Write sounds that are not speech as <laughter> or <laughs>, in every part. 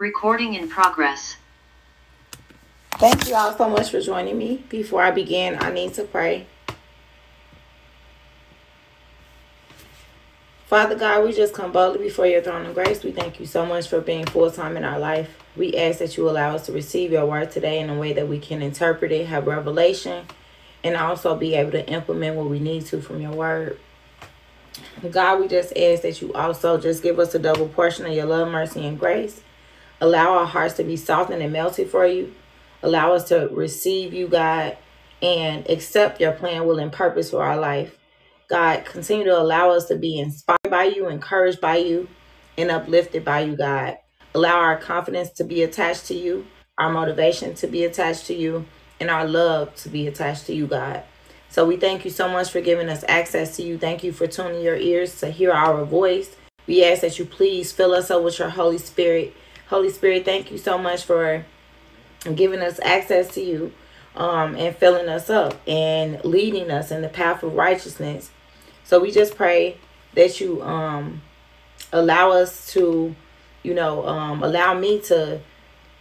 Recording in progress. Thank you all so much for joining me. Before I begin, I need to pray. Father God, we just come boldly before your throne of grace. We thank you so much for being full time in our life. We ask that you allow us to receive your word today in a way that we can interpret it, have revelation, and also be able to implement what we need to from your word. God, we just ask that you also just give us a double portion of your love, mercy, and grace. Allow our hearts to be softened and melted for you. Allow us to receive you, God, and accept your plan, will, and purpose for our life. God, continue to allow us to be inspired by you, encouraged by you, and uplifted by you, God. Allow our confidence to be attached to you, our motivation to be attached to you, and our love to be attached to you, God. So we thank you so much for giving us access to you. Thank you for tuning your ears to hear our voice. We ask that you please fill us up with your Holy Spirit Holy Spirit, thank you so much for giving us access to you um, and filling us up and leading us in the path of righteousness. So we just pray that you um, allow us to, you know, um, allow me to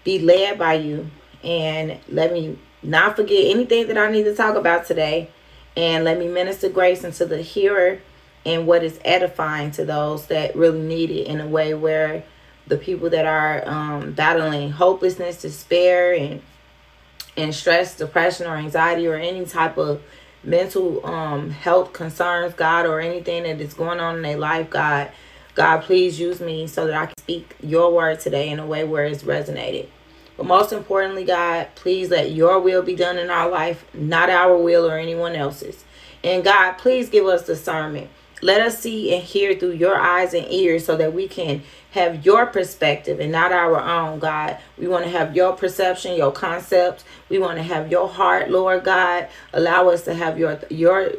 be led by you and let me not forget anything that I need to talk about today. And let me minister grace into the hearer and what is edifying to those that really need it in a way where the people that are um, battling hopelessness, despair, and and stress, depression, or anxiety, or any type of mental um, health concerns, God, or anything that is going on in their life, God. God, please use me so that I can speak your word today in a way where it's resonated. But most importantly, God, please let your will be done in our life, not our will or anyone else's. And God, please give us discernment. Let us see and hear through your eyes and ears so that we can have your perspective and not our own, God. We want to have your perception, your concepts. We want to have your heart, Lord God. Allow us to have your your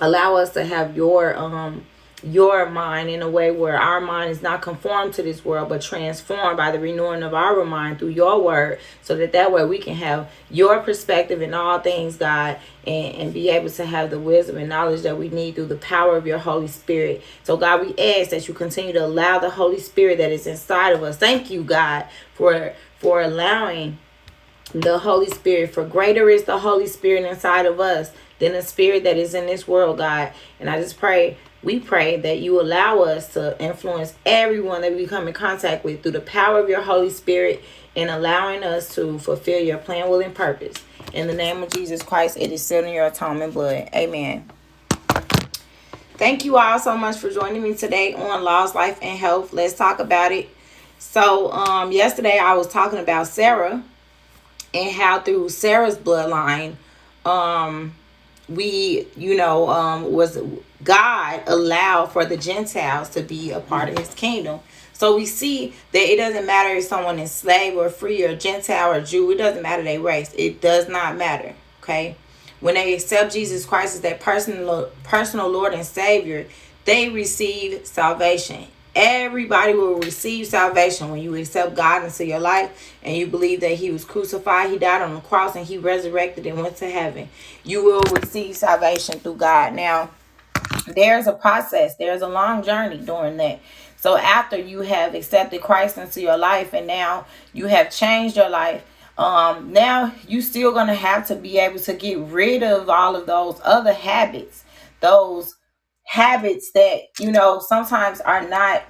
allow us to have your um your mind in a way where our mind is not conformed to this world but transformed by the renewing of our mind through your word so that that way we can have your perspective in all things god and, and be able to have the wisdom and knowledge that we need through the power of your holy spirit. So god we ask that you continue to allow the holy spirit that is inside of us. Thank you god for for allowing the holy spirit for greater is the holy spirit inside of us than the spirit that is in this world god. And i just pray we pray that you allow us to influence everyone that we come in contact with through the power of your Holy Spirit and allowing us to fulfill your plan, will, and purpose. In the name of Jesus Christ, it is sealed in your atonement blood. Amen. Thank you all so much for joining me today on Laws, Life, and Health. Let's talk about it. So, um, yesterday I was talking about Sarah and how through Sarah's bloodline, um, we, you know, um, was God allowed for the Gentiles to be a part of his kingdom. So we see that it doesn't matter if someone is slave or free or Gentile or Jew, it doesn't matter their race. It does not matter. Okay. When they accept Jesus Christ as their personal personal Lord and Savior, they receive salvation. Everybody will receive salvation when you accept God into your life and you believe that He was crucified, He died on the cross, and He resurrected and went to heaven. You will receive salvation through God. Now, there's a process, there's a long journey during that. So, after you have accepted Christ into your life and now you have changed your life, um, now you still gonna have to be able to get rid of all of those other habits, those habits that you know sometimes are not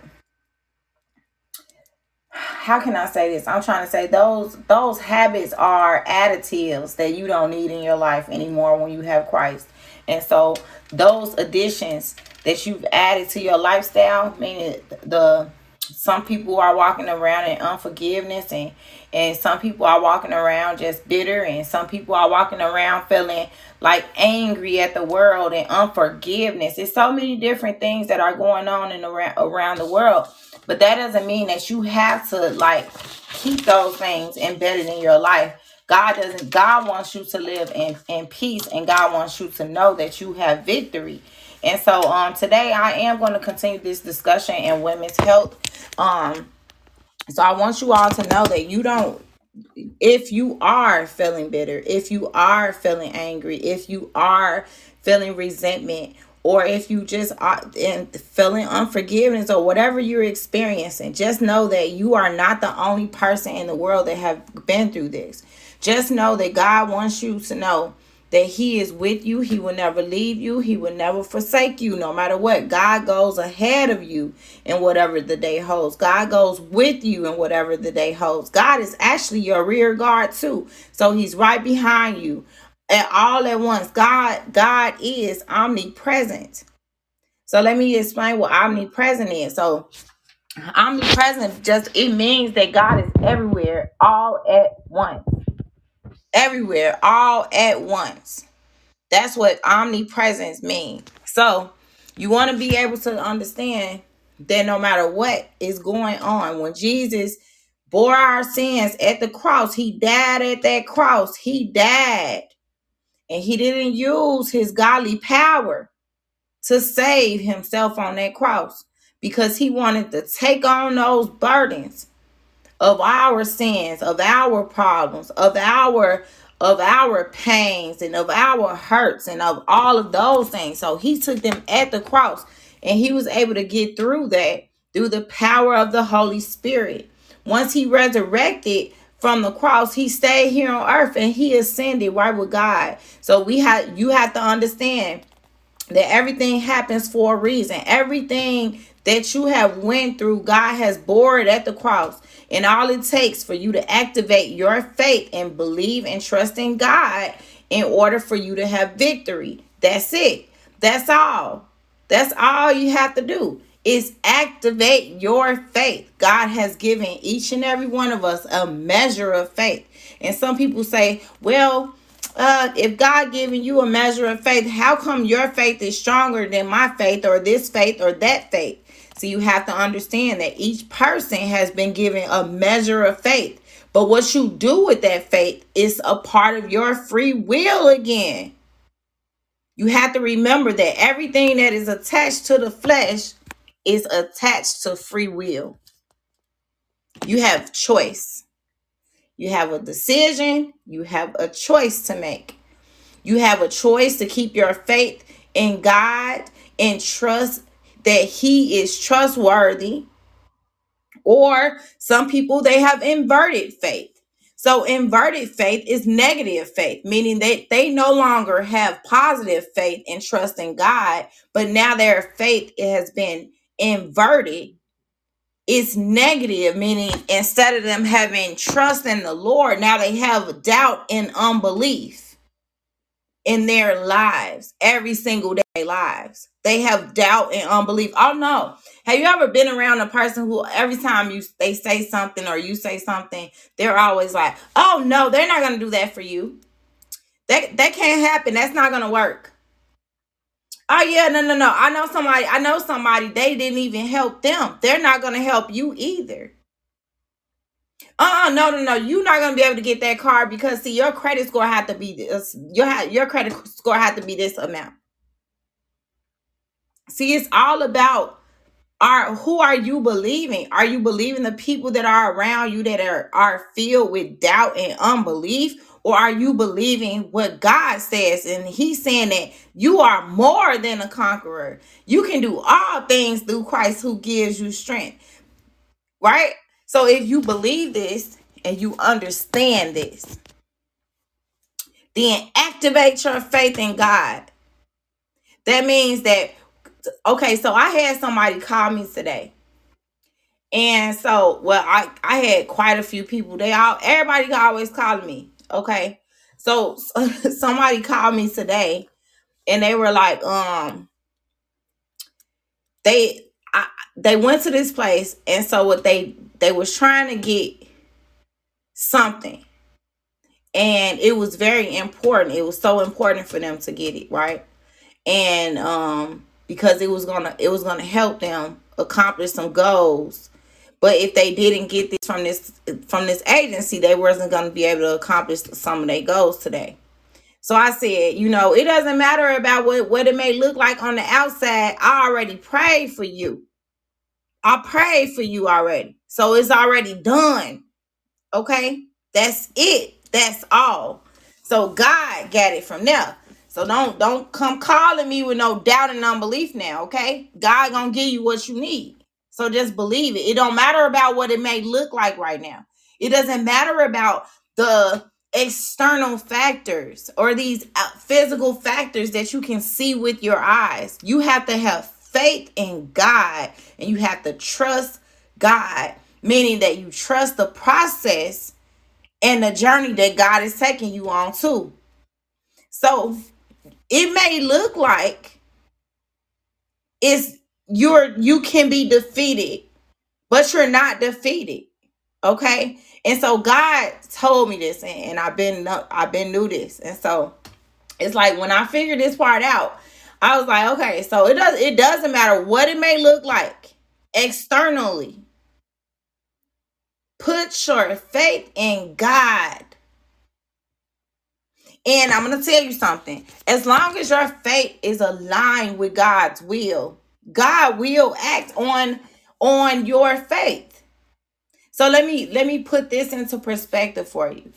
how can I say this? I'm trying to say those those habits are additives that you don't need in your life anymore when you have Christ. And so those additions that you've added to your lifestyle, meaning the some people are walking around in unforgiveness and and some people are walking around just bitter and some people are walking around feeling like angry at the world and unforgiveness. It's so many different things that are going on in around around the world. But that doesn't mean that you have to like keep those things embedded in your life. God doesn't god wants you to live in in peace and god wants you to know that you have victory. And so um today I am going to continue this discussion in women's health. Um so I want you all to know that you don't if you are feeling bitter, if you are feeling angry, if you are feeling resentment, or if you just are in feeling unforgiveness or whatever you're experiencing, just know that you are not the only person in the world that have been through this. Just know that God wants you to know that he is with you. He will never leave you. He will never forsake you, no matter what. God goes ahead of you in whatever the day holds. God goes with you in whatever the day holds. God is actually your rear guard too. So he's right behind you at all at once. God, God is omnipresent. So let me explain what omnipresent is. So omnipresent just it means that God is everywhere all at once everywhere all at once. That's what omnipresence means. So you want to be able to understand that no matter what is going on, when Jesus bore our sins at the cross, he died at that cross. He died. And he didn't use his godly power to save himself on that cross because he wanted to take on those burdens of our sins, of our problems, of our of our pains and of our hurts and of all of those things. So he took them at the cross and he was able to get through that through the power of the Holy Spirit. Once he resurrected from the cross, he stayed here on earth and he ascended right with God. So we have you have to understand that everything happens for a reason. Everything that you have went through, God has bore it at the cross. And all it takes for you to activate your faith and believe and trust in God in order for you to have victory. That's it. That's all. That's all you have to do is activate your faith. God has given each and every one of us a measure of faith. And some people say, well, uh, if God giving you a measure of faith, how come your faith is stronger than my faith or this faith or that faith? So you have to understand that each person has been given a measure of faith. But what you do with that faith is a part of your free will again. You have to remember that everything that is attached to the flesh is attached to free will. You have choice. You have a decision. You have a choice to make. You have a choice to keep your faith in God and trust that he is trustworthy or some people they have inverted faith. So inverted faith is negative faith meaning that they no longer have positive faith and trust in god but now their faith has been inverted. It's negative meaning instead of them having trust in the lord now they have doubt and unbelief in their lives, every single day lives. They have doubt and unbelief. Oh no. Have you ever been around a person who every time you they say something or you say something, they're always like, "Oh no, they're not going to do that for you. That that can't happen. That's not going to work." Oh yeah, no, no, no. I know somebody. I know somebody. They didn't even help them. They're not going to help you either. Uh, no, no, no. You're not gonna be able to get that car because see, your credit score had to be this. Your your credit score had to be this amount. See, it's all about are who are you believing? Are you believing the people that are around you that are are filled with doubt and unbelief, or are you believing what God says? And He's saying that you are more than a conqueror. You can do all things through Christ who gives you strength. Right? So if you believe this and you understand this, then activate your faith in God. That means that okay, so I had somebody call me today. And so, well, I I had quite a few people. They all everybody always calling me. Okay. So <laughs> somebody called me today and they were like, um, they I, they went to this place and so what they they was trying to get something. And it was very important. It was so important for them to get it right? And um because it was gonna it was gonna help them accomplish some goals. But if they didn't get this from this from this agency they wasn't gonna be able to accomplish some of their goals today. So I said, you know, it doesn't matter about what, what it may look like on the outside. I already prayed for you. I prayed for you already. So it's already done. Okay? That's it. That's all. So God got it from there. So don't don't come calling me with no doubt and unbelief now, okay? God gonna give you what you need. So just believe it. It don't matter about what it may look like right now. It doesn't matter about the external factors or these uh, physical factors that you can see with your eyes. You have to have faith in God and you have to trust God, meaning that you trust the process and the journey that God is taking you on too. So it may look like it's you're you can be defeated, but you're not defeated. Okay. And so God told me this, and, and I've been I've been knew this. And so it's like when I figured this part out, I was like, okay, so it does it doesn't matter what it may look like externally. Put your faith in God. And I'm going to tell you something. As long as your faith is aligned with God's will, God will act on on your faith. So let me let me put this into perspective for you.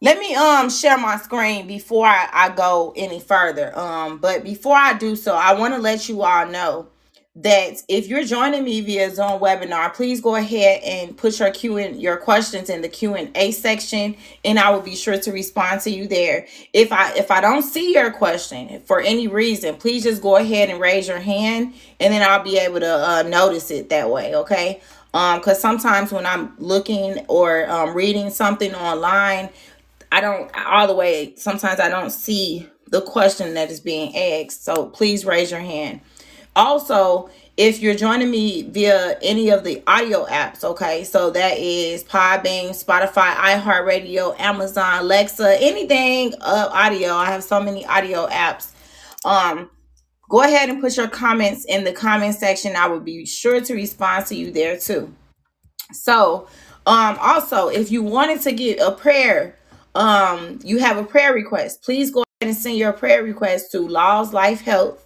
Let me um share my screen before I, I go any further. Um, but before I do so, I want to let you all know that if you're joining me via Zoom webinar, please go ahead and put your Q and your questions in the Q and A section, and I will be sure to respond to you there. If I if I don't see your question for any reason, please just go ahead and raise your hand, and then I'll be able to uh, notice it that way. Okay. Um, because sometimes when I'm looking or um, reading something online, I don't all the way. Sometimes I don't see the question that is being asked. So please raise your hand. Also, if you're joining me via any of the audio apps, okay, so that is Podbean, Spotify, iHeartRadio, Amazon, Alexa, anything of audio. I have so many audio apps. Um, go ahead and put your comments in the comment section. I will be sure to respond to you there too. So, um, also, if you wanted to get a prayer, um, you have a prayer request, please go ahead and send your prayer request to Laws Life Health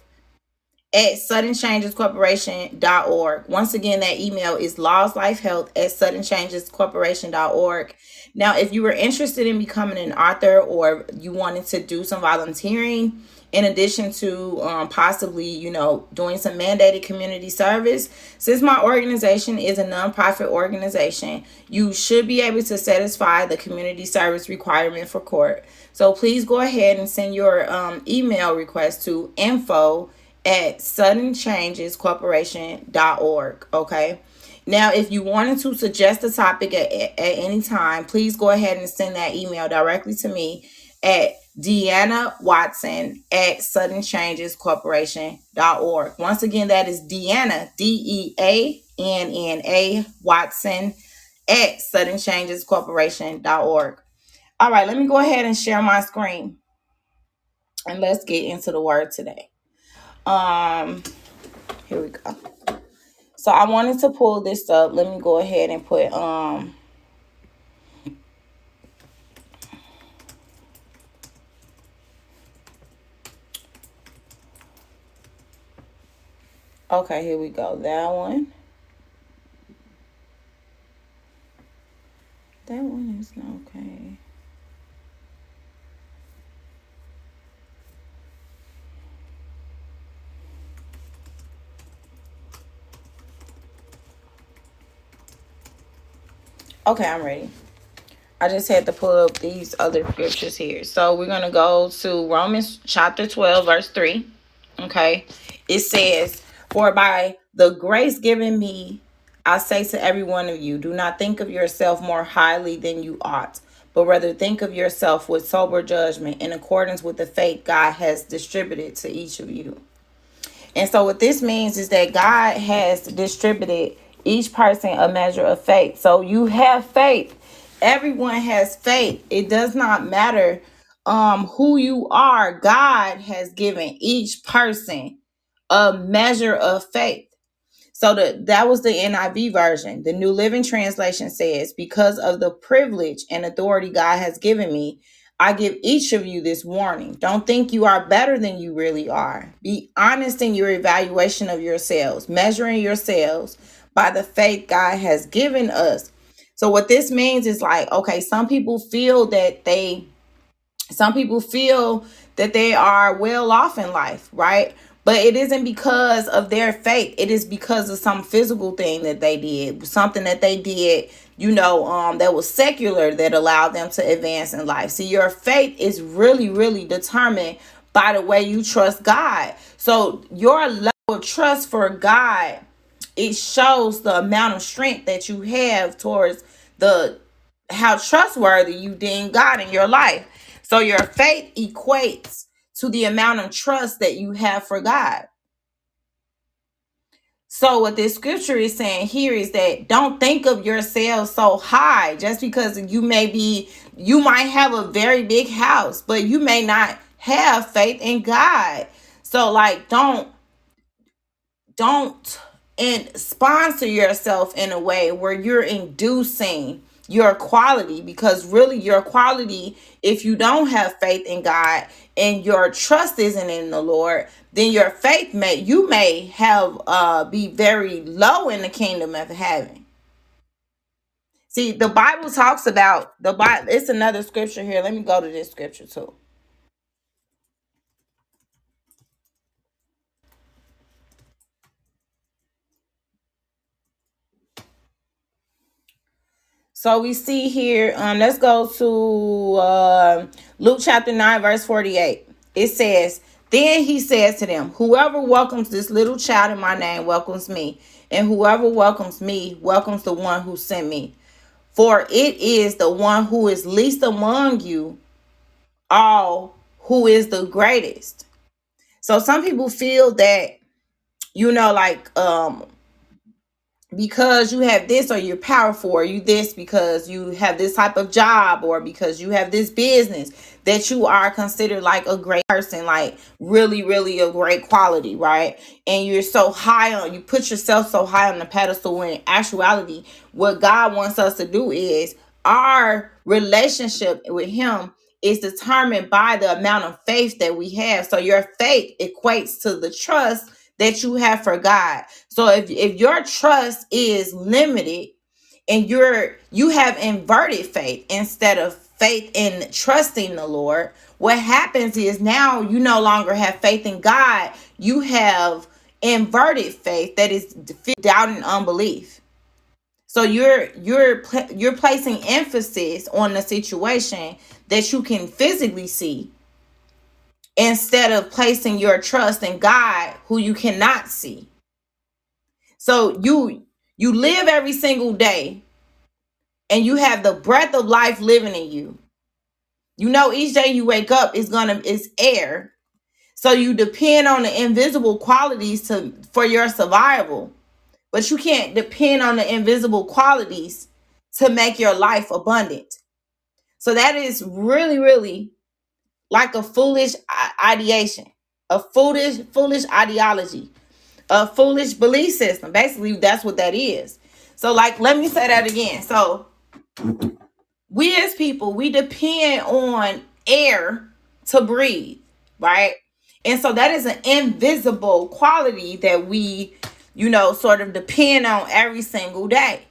at suddenchangescorporation.org. Once again, that email is lawslifehealth at suddenchangescorporation.org. Now, if you were interested in becoming an author or you wanted to do some volunteering, in addition to um, possibly, you know, doing some mandated community service, since my organization is a nonprofit organization, you should be able to satisfy the community service requirement for court. So please go ahead and send your um, email request to info at suddenchangescorporation.org. Okay. Now, if you wanted to suggest a topic at, at any time, please go ahead and send that email directly to me at Deanna Watson at suddenchangescorporation.org. Once again, that is Deanna, D E A N N A Watson at suddenchangescorporation.org. All right, let me go ahead and share my screen and let's get into the word today. Um, here we go. So I wanted to pull this up. Let me go ahead and put um Okay, here we go. That one. That one is not okay. Okay, I'm ready. I just had to pull up these other scriptures here. So we're going to go to Romans chapter 12, verse 3. Okay. It says, For by the grace given me, I say to every one of you, do not think of yourself more highly than you ought, but rather think of yourself with sober judgment in accordance with the faith God has distributed to each of you. And so, what this means is that God has distributed each person a measure of faith. So, you have faith. Everyone has faith. It does not matter um, who you are. God has given each person a measure of faith. So the that was the NIV version. The New Living Translation says, "Because of the privilege and authority God has given me, I give each of you this warning. Don't think you are better than you really are. Be honest in your evaluation of yourselves, measuring yourselves by the faith God has given us." So what this means is like, okay, some people feel that they some people feel that they are well off in life, right? But it isn't because of their faith. It is because of some physical thing that they did, something that they did, you know, um, that was secular that allowed them to advance in life. See, your faith is really, really determined by the way you trust God. So your level of trust for God, it shows the amount of strength that you have towards the how trustworthy you deem God in your life. So your faith equates to the amount of trust that you have for God. So what this scripture is saying here is that don't think of yourself so high just because you may be you might have a very big house, but you may not have faith in God. So like don't don't and sponsor yourself in a way where you're inducing your quality because really your quality if you don't have faith in God and your trust isn't in the Lord then your faith may you may have uh be very low in the kingdom of heaven. See the bible talks about the bible it's another scripture here. Let me go to this scripture too So we see here, um, let's go to uh, Luke chapter 9, verse 48. It says, Then he says to them, Whoever welcomes this little child in my name welcomes me, and whoever welcomes me welcomes the one who sent me. For it is the one who is least among you all who is the greatest. So some people feel that, you know, like um because you have this or you're powerful or you this because you have this type of job or because you have this business that you are considered like a great person like really really a great quality right? And you're so high on you put yourself so high on the pedestal when in actuality what god wants us to do is our relationship with him is determined by the amount of faith that we have. So your faith equates to the trust that you have for god so if if your trust is limited and you're you have inverted faith instead of faith in trusting the Lord, what happens is now you no longer have faith in God. You have inverted faith that is doubt and unbelief. So you're you're you're placing emphasis on the situation that you can physically see instead of placing your trust in God who you cannot see. So you you live every single day and you have the breath of life living in you. You know each day you wake up is gonna is air. So you depend on the invisible qualities to for your survival. But you can't depend on the invisible qualities to make your life abundant. So that is really, really like a foolish ideation, a foolish, foolish ideology a foolish belief system. Basically, that's what that is. So, like, let me say that again. So, we as people, we depend on air to breathe, right? And so that is an invisible quality that we, you know, sort of depend on every single day.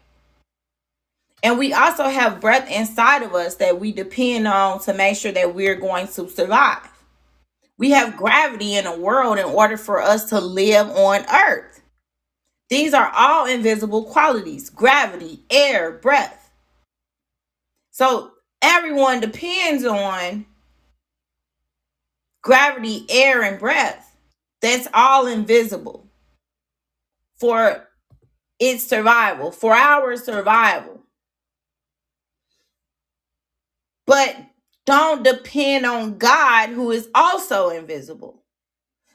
And we also have breath inside of us that we depend on to make sure that we're going to survive. We have gravity in the world in order for us to live on earth. These are all invisible qualities gravity, air, breath. So everyone depends on gravity, air, and breath. That's all invisible for its survival, for our survival. But don't depend on God, who is also invisible.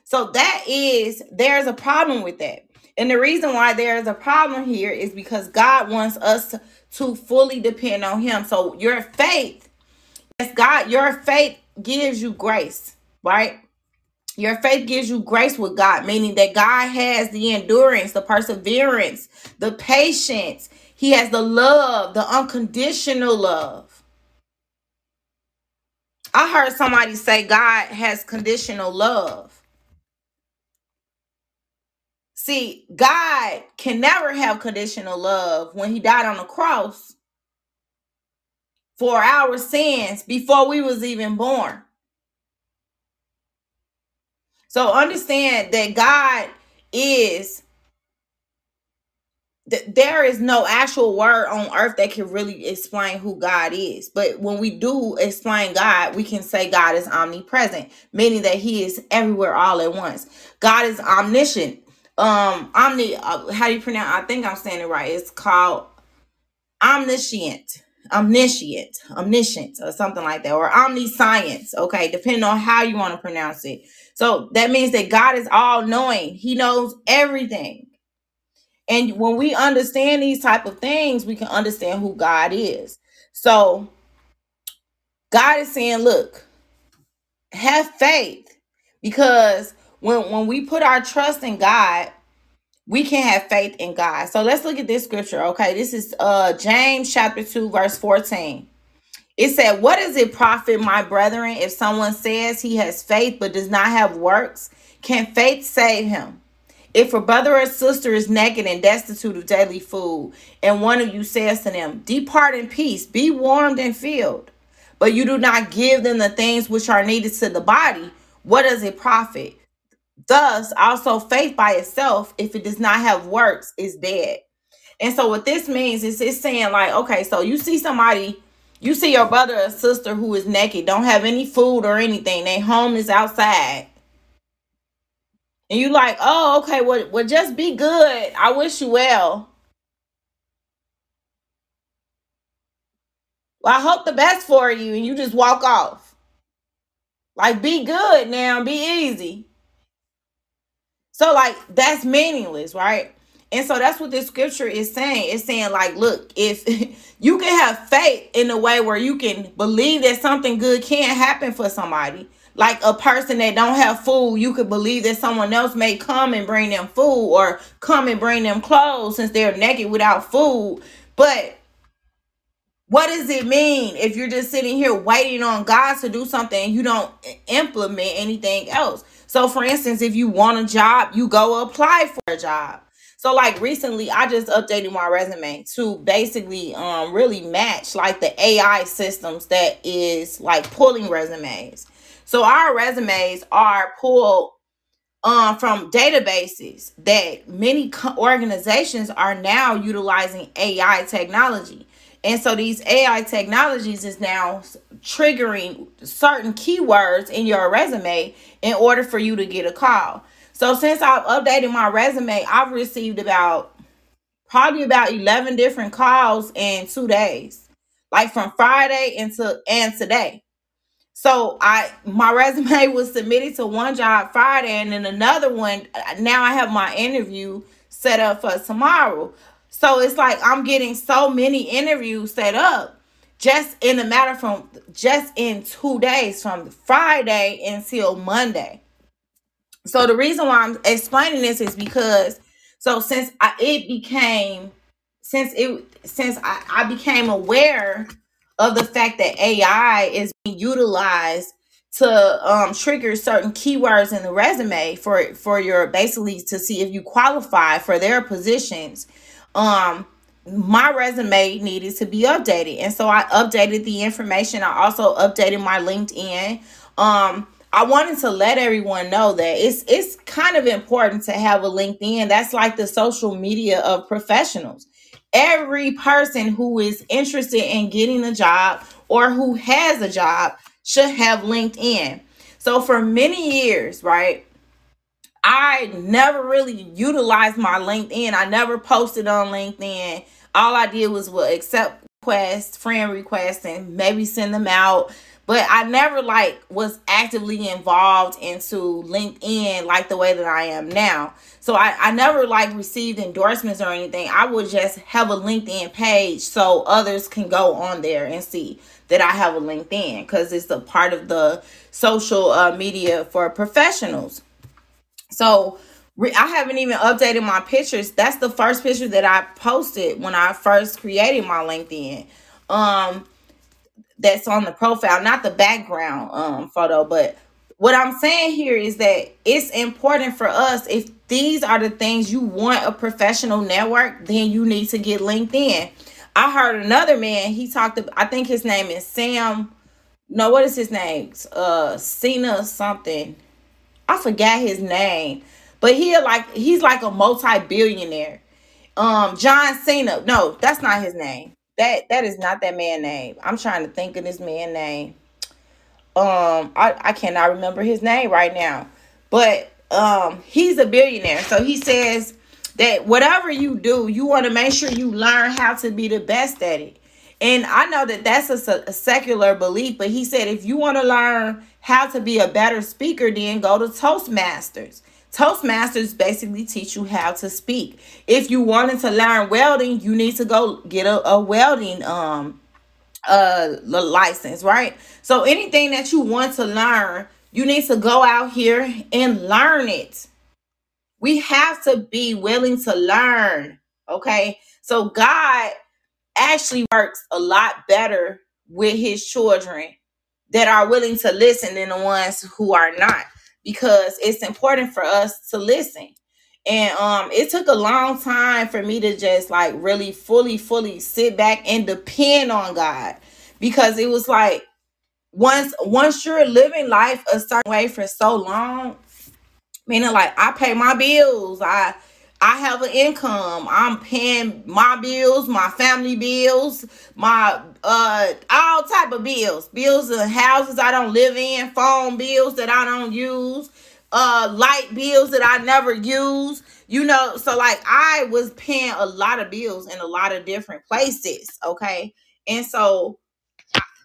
So that is, there's a problem with that. And the reason why there is a problem here is because God wants us to, to fully depend on Him. So your faith, yes, God, your faith gives you grace, right? Your faith gives you grace with God, meaning that God has the endurance, the perseverance, the patience. He has the love, the unconditional love. I heard somebody say God has conditional love. See, God can never have conditional love when he died on the cross for our sins before we was even born. So understand that God is th- there is no actual word on earth that can really explain who God is. But when we do explain God, we can say God is omnipresent, meaning that he is everywhere all at once. God is omniscient. Um omni uh, how do you pronounce I think I'm saying it right. It's called omniscient. Omniscient, omniscient, or something like that, or omniscience. Okay, depending on how you want to pronounce it. So that means that God is all knowing. He knows everything and when we understand these type of things we can understand who god is. So god is saying look have faith. Because when when we put our trust in god we can have faith in god. So let's look at this scripture okay? This is uh james chapter 2 verse 14 it said what does it profit my brethren if someone says he has faith but does not have works? Can faith save him If a brother or sister is naked and destitute of daily food, and one of you says to them, Depart in peace, be warmed and filled, but you do not give them the things which are needed to the body, what does it profit? Thus, also faith by itself, if it does not have works, is dead. And so, what this means is it's saying, like, okay, so you see somebody, you see your brother or sister who is naked, don't have any food or anything, their home is outside and you like, oh, okay, well, well, just be good. I wish you well. Well, I hope the best for you, and you just walk off. Like, be good now, be easy. So, like, that's meaningless, right? And so that's what this scripture is saying. It's saying, like, look, if <laughs> you can have faith in a way where you can believe that something good can happen for somebody, like a person that don't have food, you could believe that someone else may come and bring them food or come and bring them clothes since they're naked without food. But what does it mean if you're just sitting here waiting on God to do something you don't implement anything else? So, for instance, if you want a job, you go apply for a job. So, like recently, I just updated my resume to basically um really match like the AI systems that is like pulling resumes. So our resumes are pulled um, from databases that many co- organizations are now utilizing AI technology. And so these AI technologies is now triggering certain keywords in your resume in order for you to get a call. So since I've updated my resume, I've received about probably about 11 different calls in 2 days. Like from Friday into and today. So I my resume <laughs> was submitted to one job Friday and then another one uh, now I have my interview set up for tomorrow. So it's like I'm getting so many interviews set up just in a matter from just in 2 days from Friday until Monday. So the reason why I'm explaining this is because so since I, it became since it since I, I became aware of the fact that AI is being utilized to um, trigger certain keywords in the resume for for your basically to see if you qualify for their positions. Um, my resume needed to be updated, and so I updated the information. I also updated my LinkedIn. Um, I wanted to let everyone know that it's it's kind of important to have a LinkedIn. That's like the social media of professionals. Every person who is interested in getting a job or who has a job should have LinkedIn. So for many years, right? I never really utilized my LinkedIn. I never posted on LinkedIn. All I did was what accept requests, friend requests, and maybe send them out. But I never like was actively involved into LinkedIn like the way that I am now. So I, I never like received endorsements or anything. I would just have a LinkedIn page so others can go on there and see that I have a LinkedIn because it's a part of the social uh, media for professionals. So I haven't even updated my pictures. That's the first picture that I posted when I first created my LinkedIn. Um, that's on the profile, not the background um photo, but what I'm saying here is that it's important for us if these are the things you want a professional network, then you need to get LinkedIn. I heard another man, he talked about, I think his name is Sam. No, what is his name? Uh Cena something. I forgot his name. But he like he's like a multi-billionaire. Um John Cena. No, that's not his name. That that is not that man name. I'm trying to think of this man name. Um I, I cannot remember his name right now. But um he's a billionaire. So he says that whatever you do, you want to make sure you learn how to be the best at it. And I know that that's a, a secular belief, but he said if you want to learn how to be a better speaker, then go to Toastmasters. Toastmasters basically teach you how to speak. If you wanted to learn welding, you need to go get a, a welding um uh license, right? So anything that you want to learn, you need to go out here and learn it. We have to be willing to learn, okay? So God actually works a lot better with his children that are willing to listen than the ones who are not because it's important for us to listen and um it took a long time for me to just like really fully fully sit back and depend on god because it was like once once you're living life a certain way for so long meaning like I pay my bills. I I have an income. I'm paying my bills, my family bills, my uh all type of bills. Bills of houses I don't live in, phone bills that I don't use, uh light bills that I never use. You know, so like I was paying a lot of bills in a lot of different places, okay? And so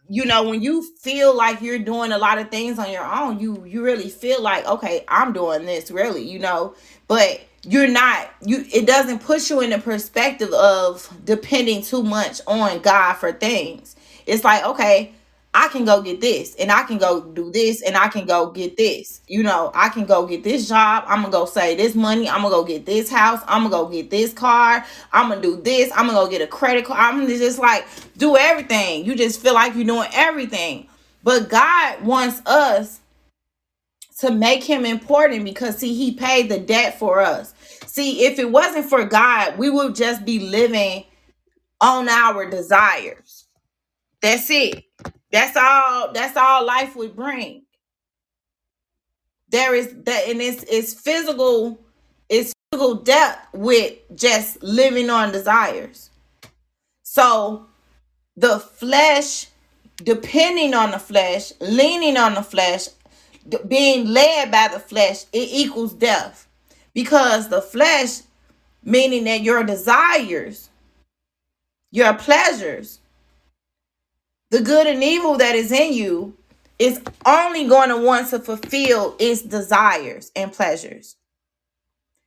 you know when you feel like you're doing a lot of things on your own you you really feel like okay i'm doing this really you know but you're not you it doesn't push you in the perspective of depending too much on god for things it's like okay I can go get this and I can go do this and I can go get this. You know, I can go get this job. I'm gonna go save this money. I'm gonna go get this house. I'm gonna go get this car. I'm gonna do this. I'm gonna go get a credit card. I'm gonna just like do everything. You just feel like you're doing everything. But God wants us to make him important because see, he paid the debt for us. See, if it wasn't for God, we would just be living on our desires. That's it. That's all. That's all life would bring. There is that, and it's it's physical. It's physical depth with just living on desires. So the flesh, depending on the flesh, leaning on the flesh, being led by the flesh, it equals death, because the flesh, meaning that your desires, your pleasures the good and evil that is in you is only going to want to fulfill its desires and pleasures.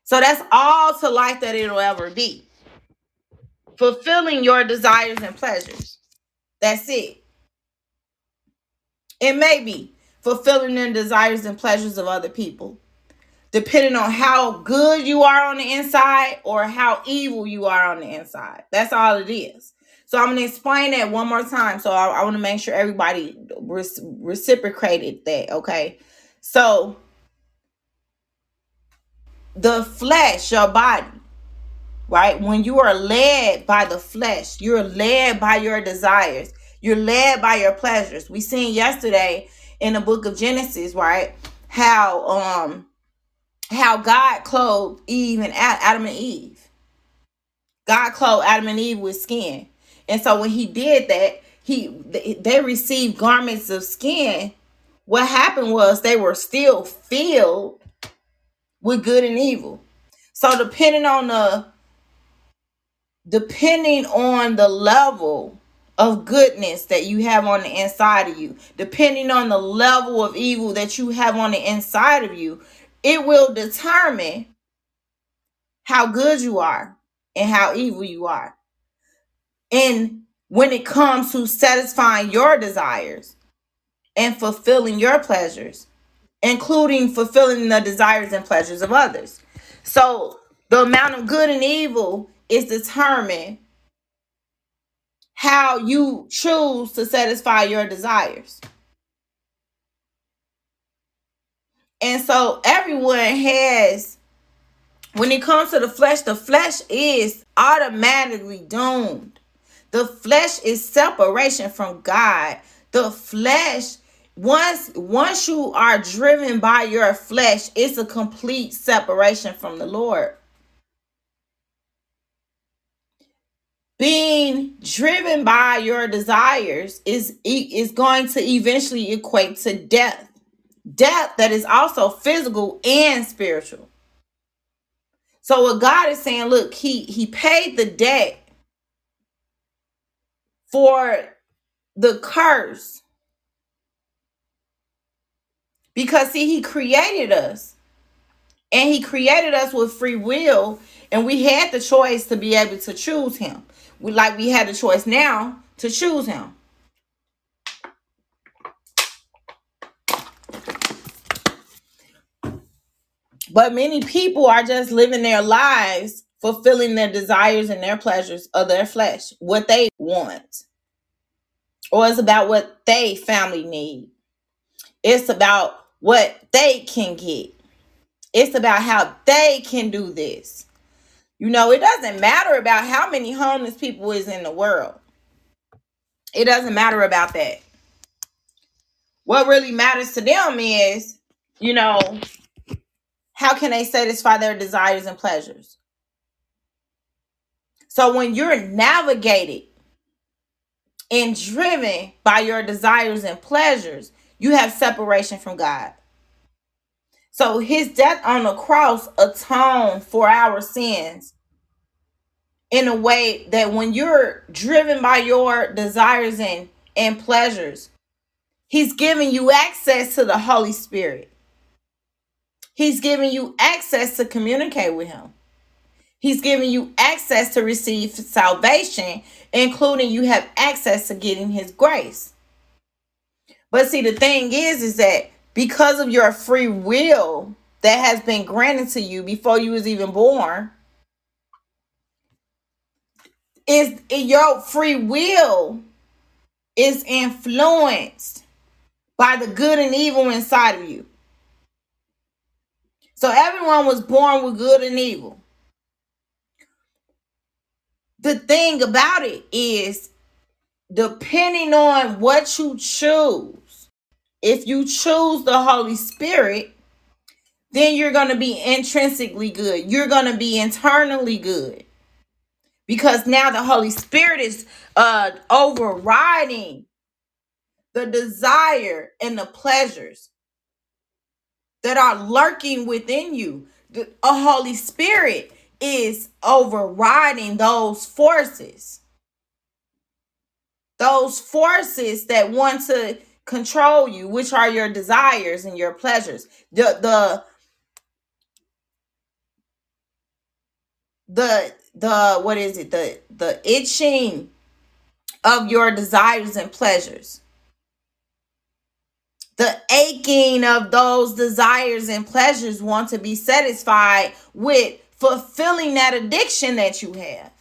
So that's all to life that it'll ever be. Fulfilling your desires and pleasures. That's it. It may be fulfilling the desires and pleasures of other people, depending on how good you are on the inside or how evil you are on the inside. That's all it is. So I'm gonna explain that one more time. So I, I want to make sure everybody re- reciprocated that. Okay. So the flesh, your body, right? When you are led by the flesh, you're led by your desires. You're led by your pleasures. We seen yesterday in the book of Genesis, right? How um how God clothed Eve and Adam and Eve. God clothed Adam and Eve with skin. And so when he did that, he they received garments of skin. What happened was they were still filled with good and evil. So depending on the depending on the level of goodness that you have on the inside of you, depending on the level of evil that you have on the inside of you, it will determine how good you are and how evil you are. And when it comes to satisfying your desires and fulfilling your pleasures, including fulfilling the desires and pleasures of others. So the amount of good and evil is determined how you choose to satisfy your desires. And so everyone has, when it comes to the flesh, the flesh is automatically doomed. The flesh is separation from God. The flesh, once once you are driven by your flesh, it's a complete separation from the Lord. Being driven by your desires is is going to eventually equate to death. Death that is also physical and spiritual. So what god is saying look he he paid the debt for the curse. Because see he created us. And he created us with free will. And we had the choice to be able to choose him we like we had a choice now to choose him. But many people are just living their lives fulfilling their desires and their pleasures of their flesh, what they want. Or it's about what they family need. It's about what they can get. It's about how they can do this. You know, it doesn't matter about how many homeless people is in the world. It doesn't matter about that. What really matters to them is, you know, how can they satisfy their desires and pleasures? So when you're navigated and driven by your desires and pleasures, you have separation from God. So his death on the cross atoned for our sins in a way that when you're driven by your desires and, and pleasures, he's giving you access to the Holy Spirit. He's giving you access to communicate with him. He's giving you access to receive salvation, including you have access to getting his grace. But see, the thing is, is that because of your free will that has been granted to you before you was even born is your free will is influenced by the good and evil inside of you. So everyone was born with good and evil. The thing about it is depending on what you choose if you choose the Holy Spirit, then you're going to be intrinsically good. You're going to be internally good. Because now the Holy Spirit is uh overriding the desire and the pleasures that are lurking within you. The a Holy Spirit is overriding those forces. Those forces that want to control you, which are your desires and your pleasures. The the the the what is it? The the itching of your desires and pleasures. The aching of those desires and pleasures want to be satisfied with fulfilling that addiction that you have.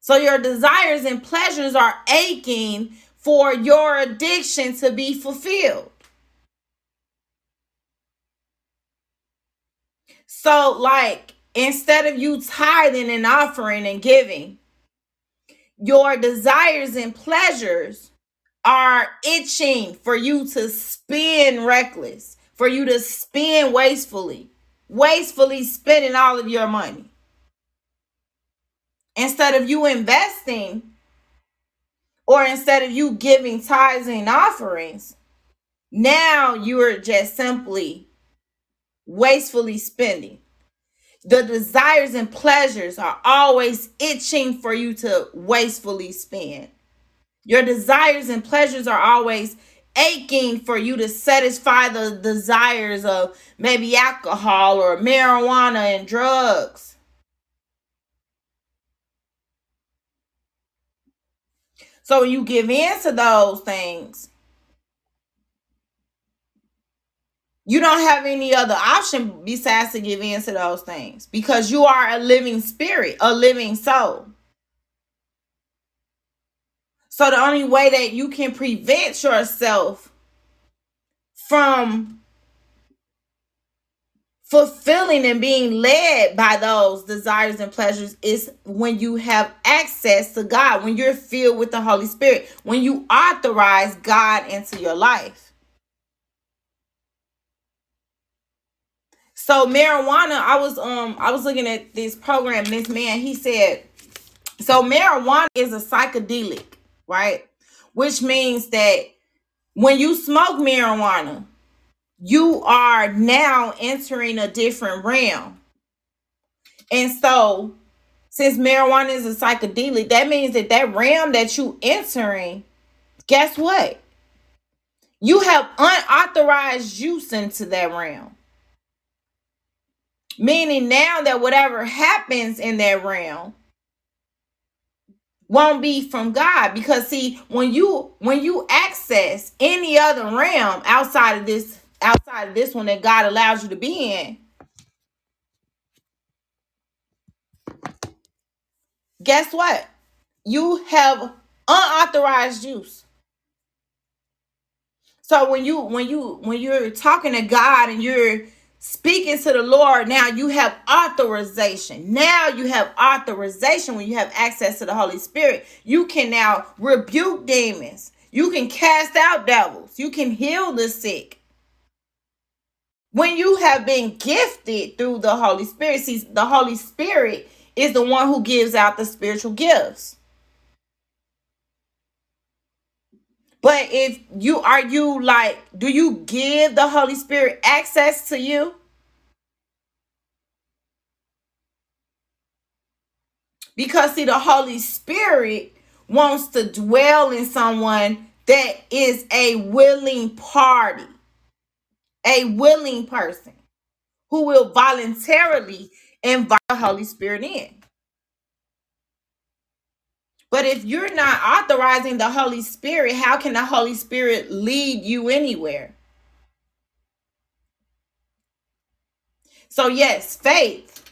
So your desires and pleasures are aching for your addiction to be fulfilled. So, like, instead of you tithing and offering and giving, your desires and pleasures are itching for you to spend reckless, for you to spend wastefully, wastefully spending all of your money. Instead of you investing or instead of you giving tithes and offerings, now you are just simply wastefully spending. The desires and pleasures are always itching for you to wastefully spend. Your desires and pleasures are always aching for you to satisfy the desires of maybe alcohol or marijuana and drugs. So when you give in to those things, you don't have any other option besides to give in to those things because you are a living spirit, a living soul. So the only way that you can prevent yourself from fulfilling and being led by those desires and pleasures is when you have access to God, when you're filled with the Holy Spirit, when you authorize God into your life. So marijuana, I was um I was looking at this program, this man, he said, so marijuana is a psychedelic, right? Which means that when you smoke marijuana, you are now entering a different realm. And so, since marijuana is a psychedelic, that means that that realm that you entering, guess what? You have unauthorized use into that realm. Meaning now that whatever happens in that realm won't be from God because see when you when you access any other realm outside of this outside of this one that God allows you to be in. Guess what? You have unauthorized use. So when you when you when you're talking to God and you're speaking to the Lord now you have authorization. Now you have authorization when you have access to the Holy Spirit. You can now rebuke demons. You can cast out devils. You can heal the sick when you have been gifted through the Holy Spirit, see, the Holy Spirit is the one who gives out the spiritual gifts. But if you are you like, do you give the Holy Spirit access to you? Because see, the Holy Spirit wants to dwell in someone that is a willing party, a willing person who will voluntarily invite the Holy Spirit in. But if you're not authorizing the Holy Spirit, how can the Holy Spirit lead you anywhere? So, yes, faith.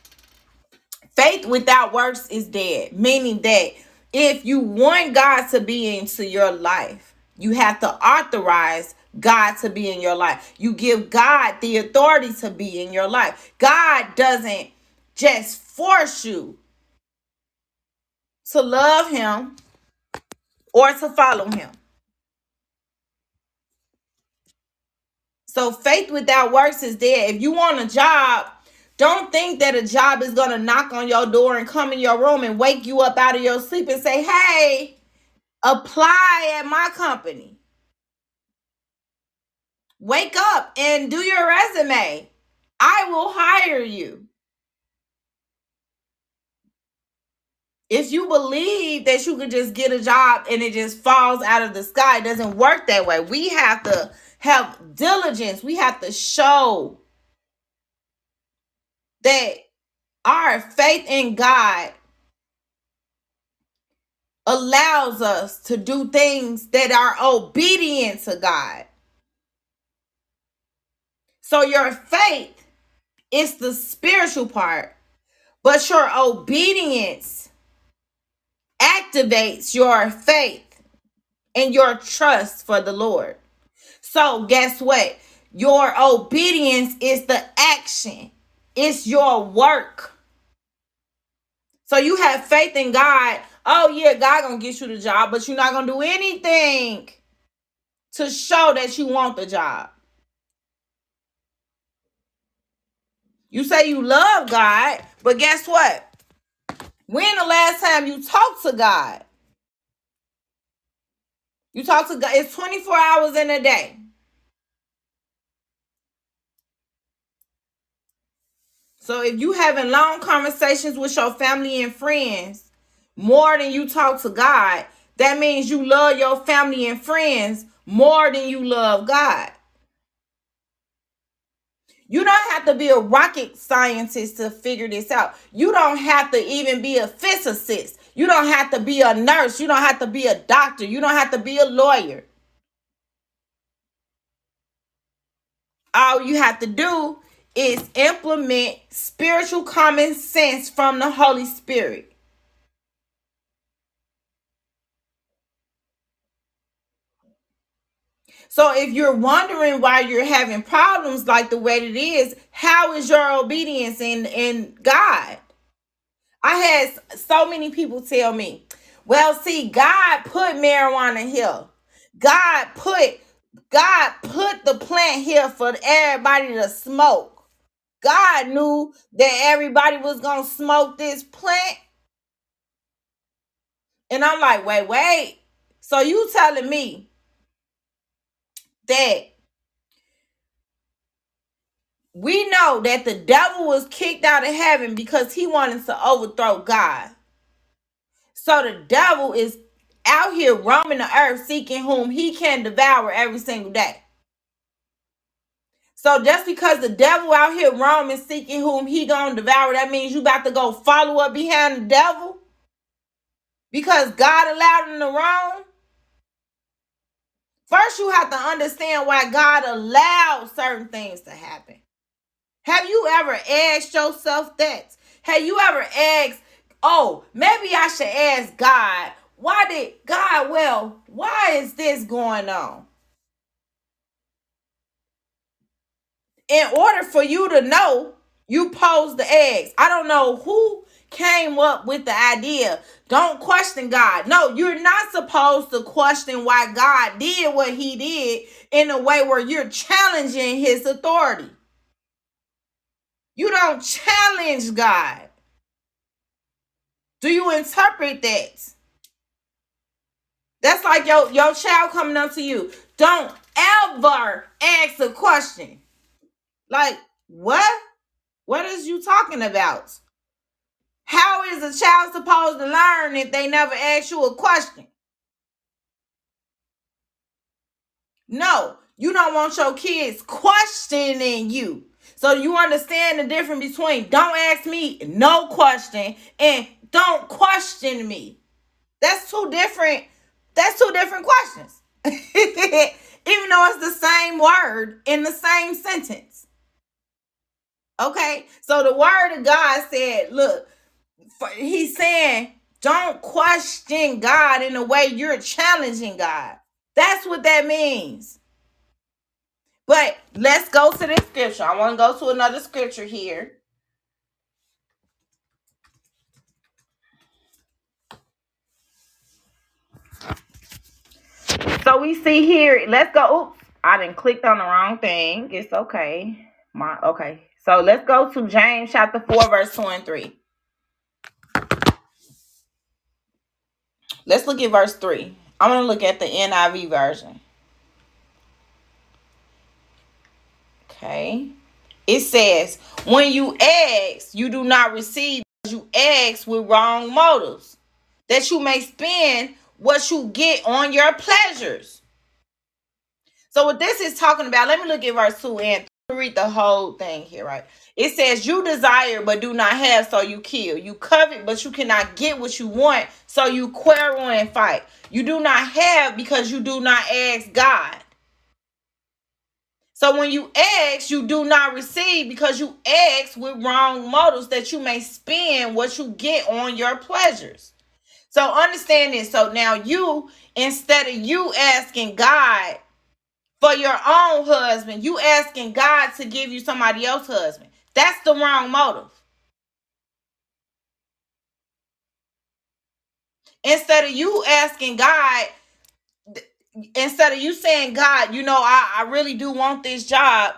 Faith without works is dead, meaning that if you want God to be into your life, you have to authorize God to be in your life. You give God the authority to be in your life. God doesn't just force you to love Him or to follow Him. So faith without works is dead. If you want a job, don't think that a job is going to knock on your door and come in your room and wake you up out of your sleep and say, hey, apply at my company. Wake up and do your resume. I will hire you. If you believe that you could just get a job and it just falls out of the sky, it doesn't work that way. We have to have diligence. We have to show that our faith in God allows us to do things that are obedient to God. So your faith is the spiritual part, but your obedience activates your faith and your trust for the Lord. So guess what? Your obedience is the action. It's your work. So you have faith in God. Oh yeah, God gonna get you the job, but you're not gonna do anything to show that you want the job. You say you love God, but guess what? When the last time you talked to God? You talk to God. It's 24 hours in a day. So if you having long conversations with your family and friends more than you talk to God, that means you love your family and friends more than you love God. You don't have to be a rocket scientist to figure this out. You don't have to even be a physicist. You don't have to be a nurse. You don't have to be a doctor. You don't have to be a lawyer. All you have to do is implement spiritual common sense from the Holy Spirit. So if you're wondering why you're having problems like the way it is, how is your obedience in in God? I had so many people tell me, "Well, see, God put marijuana here. God put God put the plant here for everybody to smoke. God knew that everybody was going to smoke this plant." And I'm like, "Wait, wait. So you telling me that we know that the devil was kicked out of heaven because he wanted to overthrow God. So the devil is out here roaming the earth seeking whom he can devour every single day. So just because the devil out here roaming seeking whom he gonna devour, that means you about to go follow up behind the devil? Because God allowed him to roam? First, you have to understand why God allowed certain things to happen. Have you ever asked yourself that? Have you ever asked, oh, maybe I should ask God, why did God, well, why is this going on? In order for you to know, you pose the eggs. I don't know who came up with the idea. Don't question God. No, you're not supposed to question why God did what he did in a way where you're challenging his authority. You don't challenge God. Do you interpret that? That's like your, your child coming up to you. Don't ever ask a question. Like, what? What is you talking about? How is a child supposed to learn if they never ask you a question? No, you don't want your kids questioning you. So you understand the difference between don't ask me no question and don't question me. That's two different that's two different questions. <laughs> Even though it's the same word in the same sentence. Okay? So the word of God said, look, he's saying don't question God in a way you're challenging God. That's what that means. But let's go to this scripture. I want to go to another scripture here. So we see here, let's go. Oops, I didn't click on the wrong thing. It's okay. My okay. So let's go to James chapter 4, verse 2 and 3. Let's look at verse 3. I'm going to look at the NIV version. Okay. It says, when you ask, you do not receive you ask with wrong motives, that you may spend what you get on your pleasures. So what this is talking about, let me look at verse 2 and read the whole thing here, right? It says, You desire but do not have, so you kill. You covet, but you cannot get what you want, so you quarrel and fight. You do not have because you do not ask God. So when you ask, you do not receive because you ask with wrong motives that you may spend what you get on your pleasures. So understand this. So now you, instead of you asking God for your own husband, you asking God to give you somebody else's husband. That's the wrong motive. Instead of you asking God, instead of you saying, God, you know, I, I really do want this job.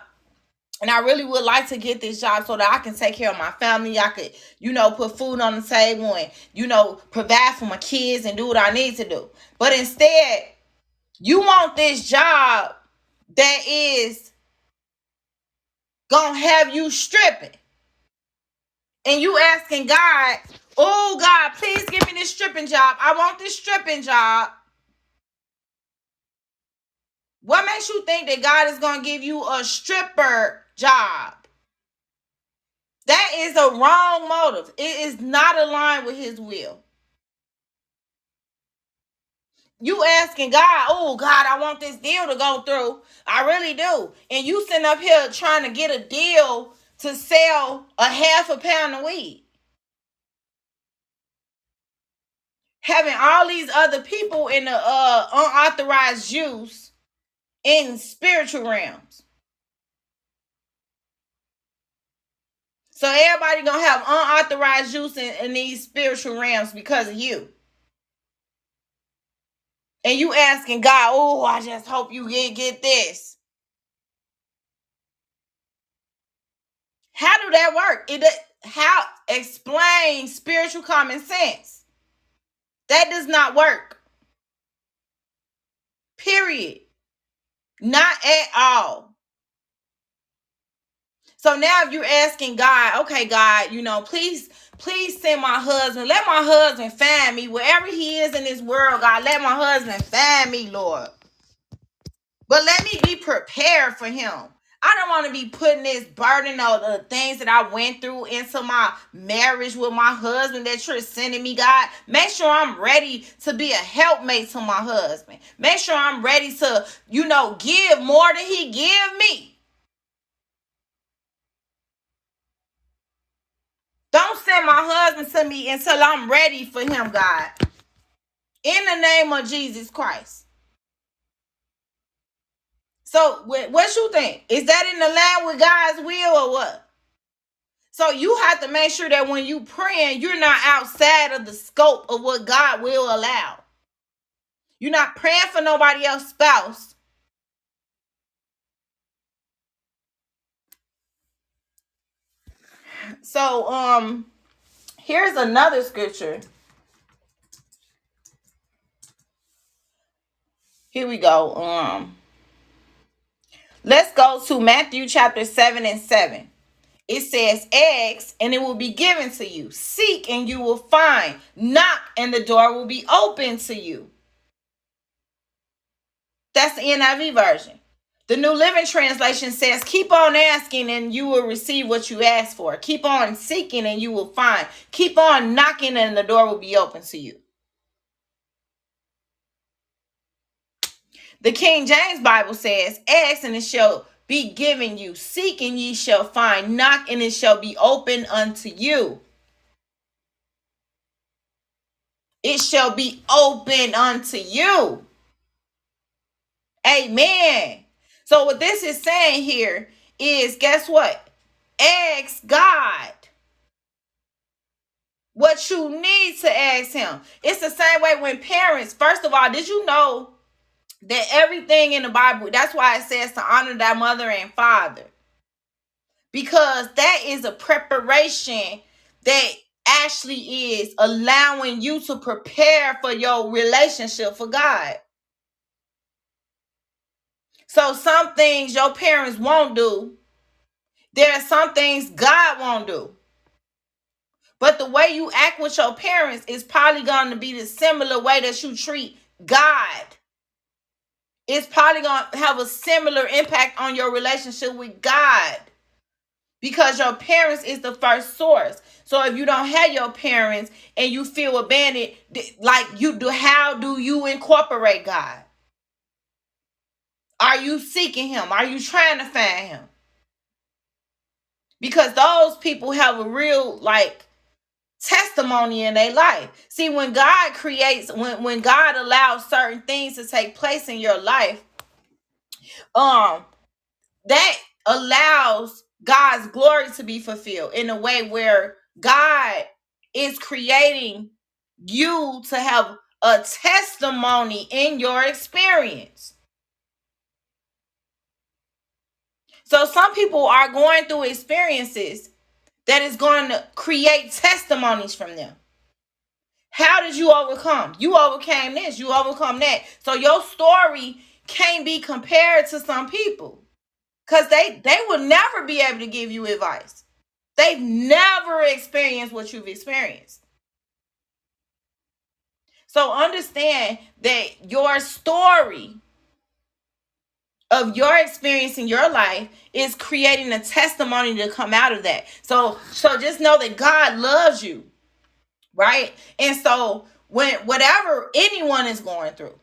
And I really would like to get this job so that I can take care of my family. I could, you know, put food on the table and, you know, provide for my kids and do what I need to do. But instead, you want this job that is gonna have you stripping. and you asking God, oh God, please give me this stripping job. I want this stripping job. What makes you think that God is to give you a stripper job? That is a wrong motive. It is not aligned with his will. You asking God, oh God, I want this deal to go through. I really do. And you sitting up here trying to get a deal to sell a half a pound of weed. Having all these other people in the uh, unauthorized use in spiritual realms. So everybody gonna have unauthorized use in, in these spiritual realms because of you. And you asking God, oh, I just hope you get get this. How do that work? It how explain spiritual common sense? That does not work. Period. Not at all. So now if you're asking God, okay, God, you know, please, please send my husband. Let my husband find me wherever he is in this world, God. Let my husband find me, Lord. But let me be prepared for him. I don't want to be putting this burden of the things that I went through into my marriage with my husband that you're sending me, God. Make sure I'm ready to be a helpmate to my husband. Make sure I'm ready to, you know, give more than he give me. Don't send my husband to me until I'm ready for him, God. In the name of Jesus Christ. So, what you think? Is that in the line with God's will or what? So you have to make sure that when you praying, you're not outside of the scope of what God will allow. You're not praying for nobody else's spouse. So um here's another scripture. Here we go. Um let's go to Matthew chapter 7 and 7. It says, Ask and it will be given to you. Seek and you will find. Knock and the door will be open to you. That's the NIV version. The New Living Translation says, Keep on asking and you will receive what you ask for. Keep on seeking and you will find. Keep on knocking and the door will be open to you. The King James Bible says, Ask and it shall be given you. Seek and ye shall find. Knock and it shall be open unto you. It shall be open unto you. Amen. So what this is saying here is guess what? Ask God what you need to ask him. It's the same way when parents, first of all, did you know that everything in the Bible, that's why it says to honor thy mother and father. Because that is a preparation that actually is allowing you to prepare for your relationship for God. So some things your parents won't do. There are some things God won't do. But the way you act with your parents is probably going to be the similar way that you treat God. It's probably going to have a similar impact on your relationship with God. Because your parents is the first source. So if you don't have your parents and you feel abandoned, like you do, how do you incorporate God? Are you seeking him? Are you trying to find him? Because those people have a real like testimony in their life. See, when God creates, when when God allows certain things to take place in your life, um, that allows God's glory to be fulfilled in a way where God is creating you to have a testimony in your experience. So some people are going through experiences that is going to create testimonies from them. How did you overcome? You overcame this, you overcome that. So your story can't be compared to some people cuz they they will never be able to give you advice. They've never experienced what you've experienced. So understand that your story of your experience in your life is creating a testimony to come out of that. So so just know that God loves you. Right? And so when whatever anyone is going through,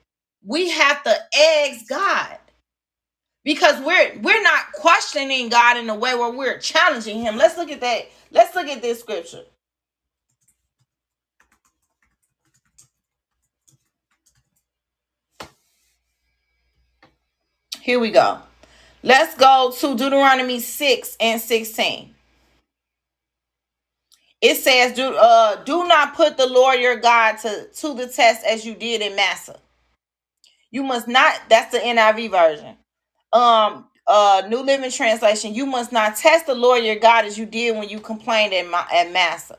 we have to ask God because we're we're not questioning God in a way where we're challenging him. Let's look at that. Let's look at this scripture. Here we go. Let's go to Deuteronomy 6 and 16. It says, do, uh, do not put the Lord your God to, to the test as you did in Massah. You must not, that's the NIV version. Um, uh, New Living Translation, you must not test the Lord your God as you did when you complained at, at Massah.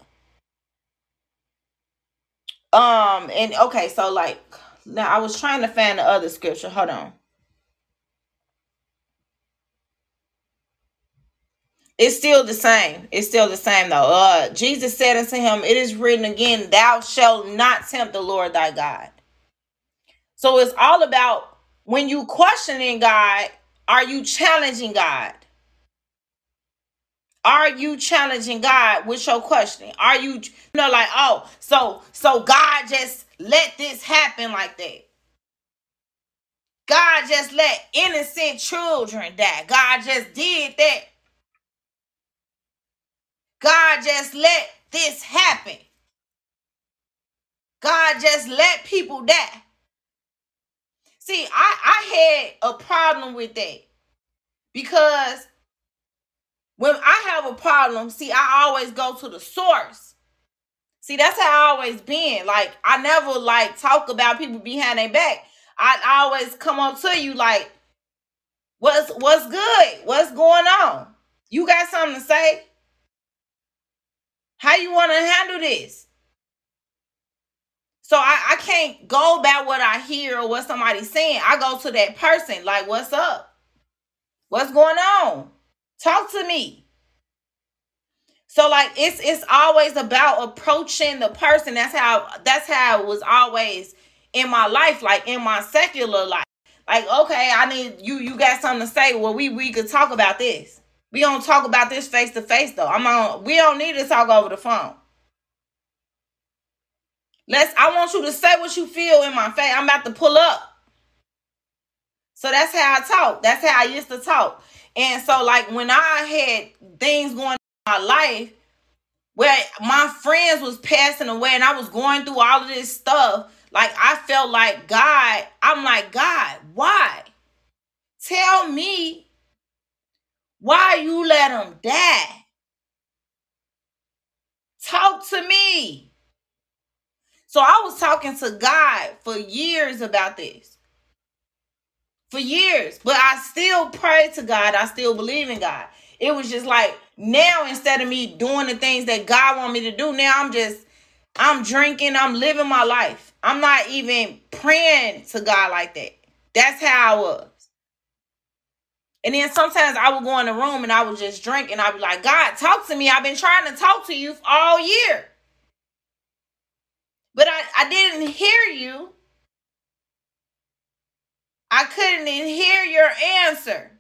Um, and okay, so like, now I was trying to find the other scripture. Hold on. It's still the same. It's still the same though. Uh Jesus said unto him, It is written again, Thou shalt not tempt the Lord thy God. So it's all about when you questioning God, are you challenging God? Are you challenging God with your questioning? Are you, you know, like, oh, so so God just let this happen like that? God just let innocent children die. God just did that God just let this happen. God just let people die. See, I, I had a problem with that because when I have a problem, see, I always go to the source. See, that's how I always been. Like, I never like talk about people behind their back. I always come up to you like, what's what's good? What's going on? You got something to say? How you want to handle this? So I, I can't go about what I hear or what somebody's saying. I go to that person, like, what's up? What's going on? Talk to me. So like it's it's always about approaching the person. That's how that's how it was always in my life, like in my secular life. Like, okay, I need you you got something to say. Well, we we could talk about this. We don't talk about this face to face though. I'm on. We don't need to talk over the phone. Let's. I want you to say what you feel in my face. I'm about to pull up. So that's how I talk. That's how I used to talk. And so, like when I had things going in my life where my friends was passing away and I was going through all of this stuff, like I felt like God. I'm like God. Why? Tell me why you let them die? Talk to me. So I was talking to God for years about this. For years. But I still pray to God. I still believe in God. It was just like now instead of me doing the things that God want me to do, now I'm just I'm drinking, I'm living my life. I'm not even praying to God like that. That's how I was. And then sometimes I would go in the room and I would just drink and I'd be like, God, talk to me. I've been trying to talk to you all year. But I, I didn't hear you. I couldn't hear your answer.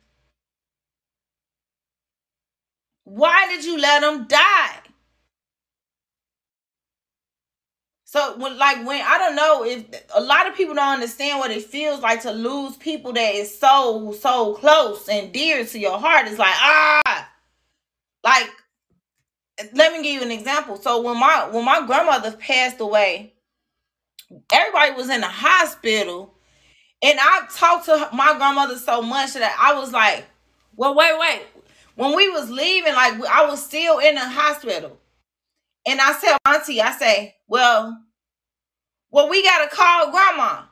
Why did you let them die? So when like when I don't know if a lot of people don't understand what it feels like to lose people that is so so close and dear to your heart. It's like ah, like let me give you an example. So when my when my grandmother passed away, everybody was in the hospital, and I talked to my grandmother so much that I was like, well, wait, wait. When we was leaving, like I was still in the hospital. And I tell Auntie, I say, well, well, we gotta call grandma.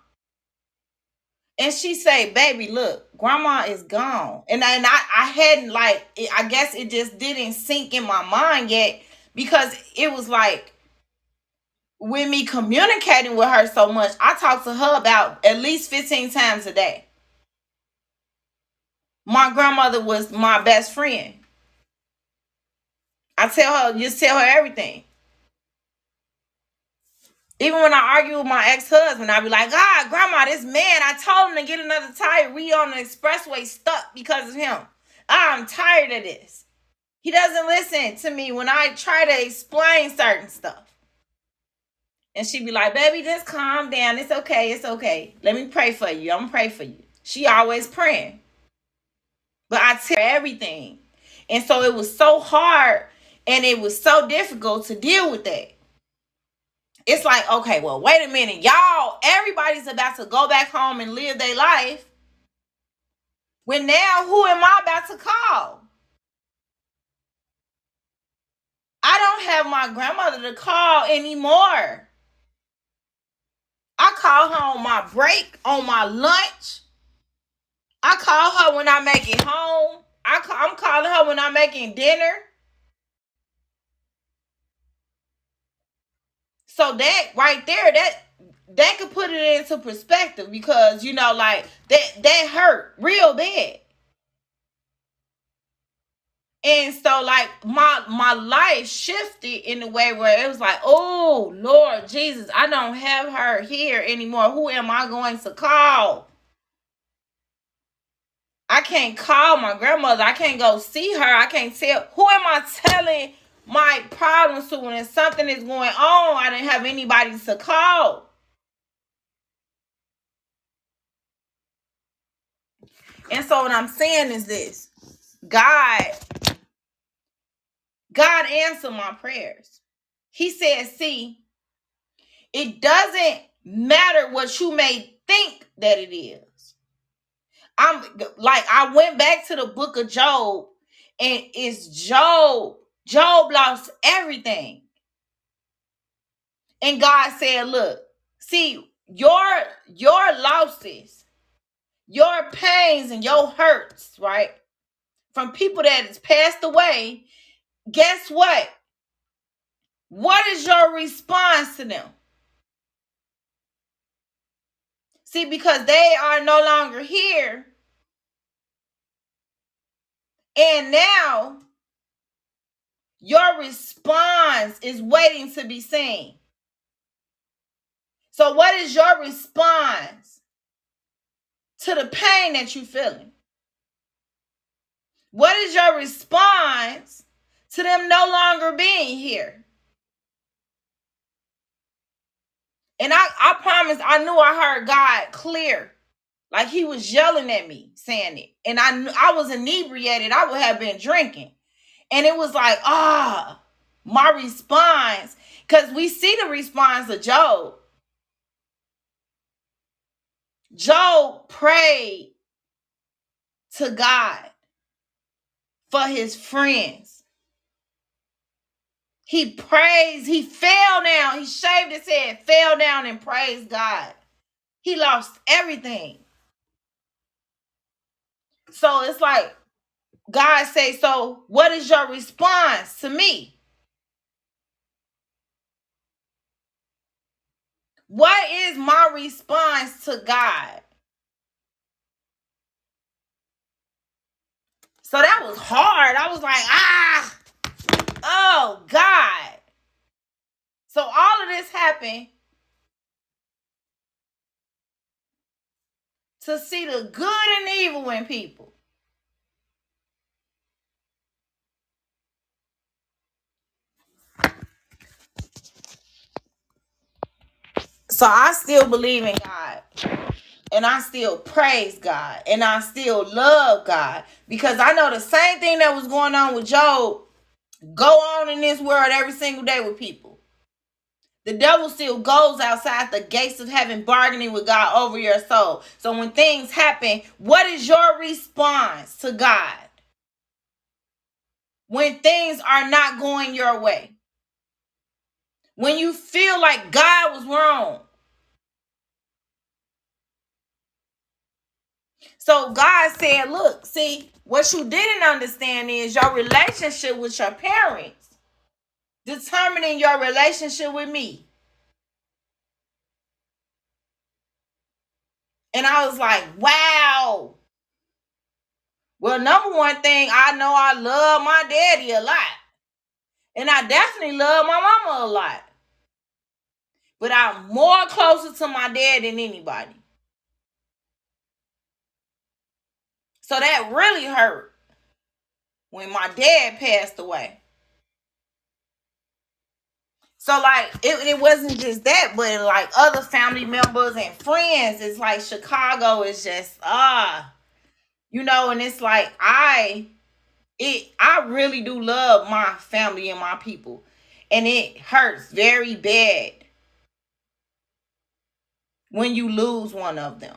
And she say, baby, look, grandma is gone. And I, and I, I hadn't like, I guess it just didn't sink in my mind yet because it was like, with me communicating with her so much, I talk to her about at least 15 times a day. My grandmother was my best friend. I tell her, just tell her everything. Even when I argue with my ex-husband, I be like, ah, grandma, this man, I told him to get another tire. We on the expressway stuck because of him. I'm tired of this. He doesn't listen to me when I try to explain certain stuff. And she be like, baby, just calm down. It's okay. It's okay. Let me pray for you. I'm pray for you. She always praying. But I tell her everything. And so it was so hard and it was so difficult to deal with that. It's like, okay, well, wait a minute. Y'all, everybody's about to go back home and live their life. When now, who am I about to call? I don't have my grandmother to call anymore. I call her on my break, on my lunch. I call her when I make it home. I call, I'm calling her when I'm making dinner. So that right there, that that could put it into perspective because you know, like that that hurt real bad. And so like my my life shifted in a way where it was like, oh Lord Jesus, I don't have her here anymore. Who am I going to call? I can't call my grandmother. I can't go see her. I can't tell who am I telling my problems to when something is going on. I didn't have anybody to call. And so what I'm saying is this God, God answered my prayers. He said, see, it doesn't matter what you may think that it is. I'm like, I went back to the book of Job, and it's Job. Job lost everything. And God said, look, see, your your losses, your pains and your hurts, right? From people that has passed away, guess what? What is your response to them? See, because they are no longer here. And now your response is waiting to be seen. So, what is your response to the pain that you're feeling? What is your response to them no longer being here? And I, I promise I knew I heard God clear. Like he was yelling at me saying it. And I I was inebriated. I would have been drinking. And it was like, ah, my response. Because we see the response of Job. Job prayed to God for his friends. He praised, he fell down, he shaved his head, fell down and praised God. He lost everything. So it's like God say, so what is your response to me? What is my response to God? So that was hard. I was like, ah, oh God. So all of this happened to see the good and evil in people. So I still believe in God. And I still praise God. And I still love God. Because I know the same thing that was going on with Job go on in this world every single day with people. The devil still goes outside the gates of heaven bargaining with God over your soul. So when things happen, what is your response to God? When things are not going your way? When you feel like God was wrong? So God said, look, see, what you didn't understand is your relationship with your parents determining your relationship with me. And I was like, wow. Well, number one thing, I know I love my daddy a lot. And I definitely love my mama a lot. But I'm more closer to my dad than anybody. So that really hurt when my dad passed away. So like it, it wasn't just that, but like other family members and friends, it's like Chicago is just ah, you know, and it's like I it I really do love my family and my people. And it hurts very bad when you lose one of them.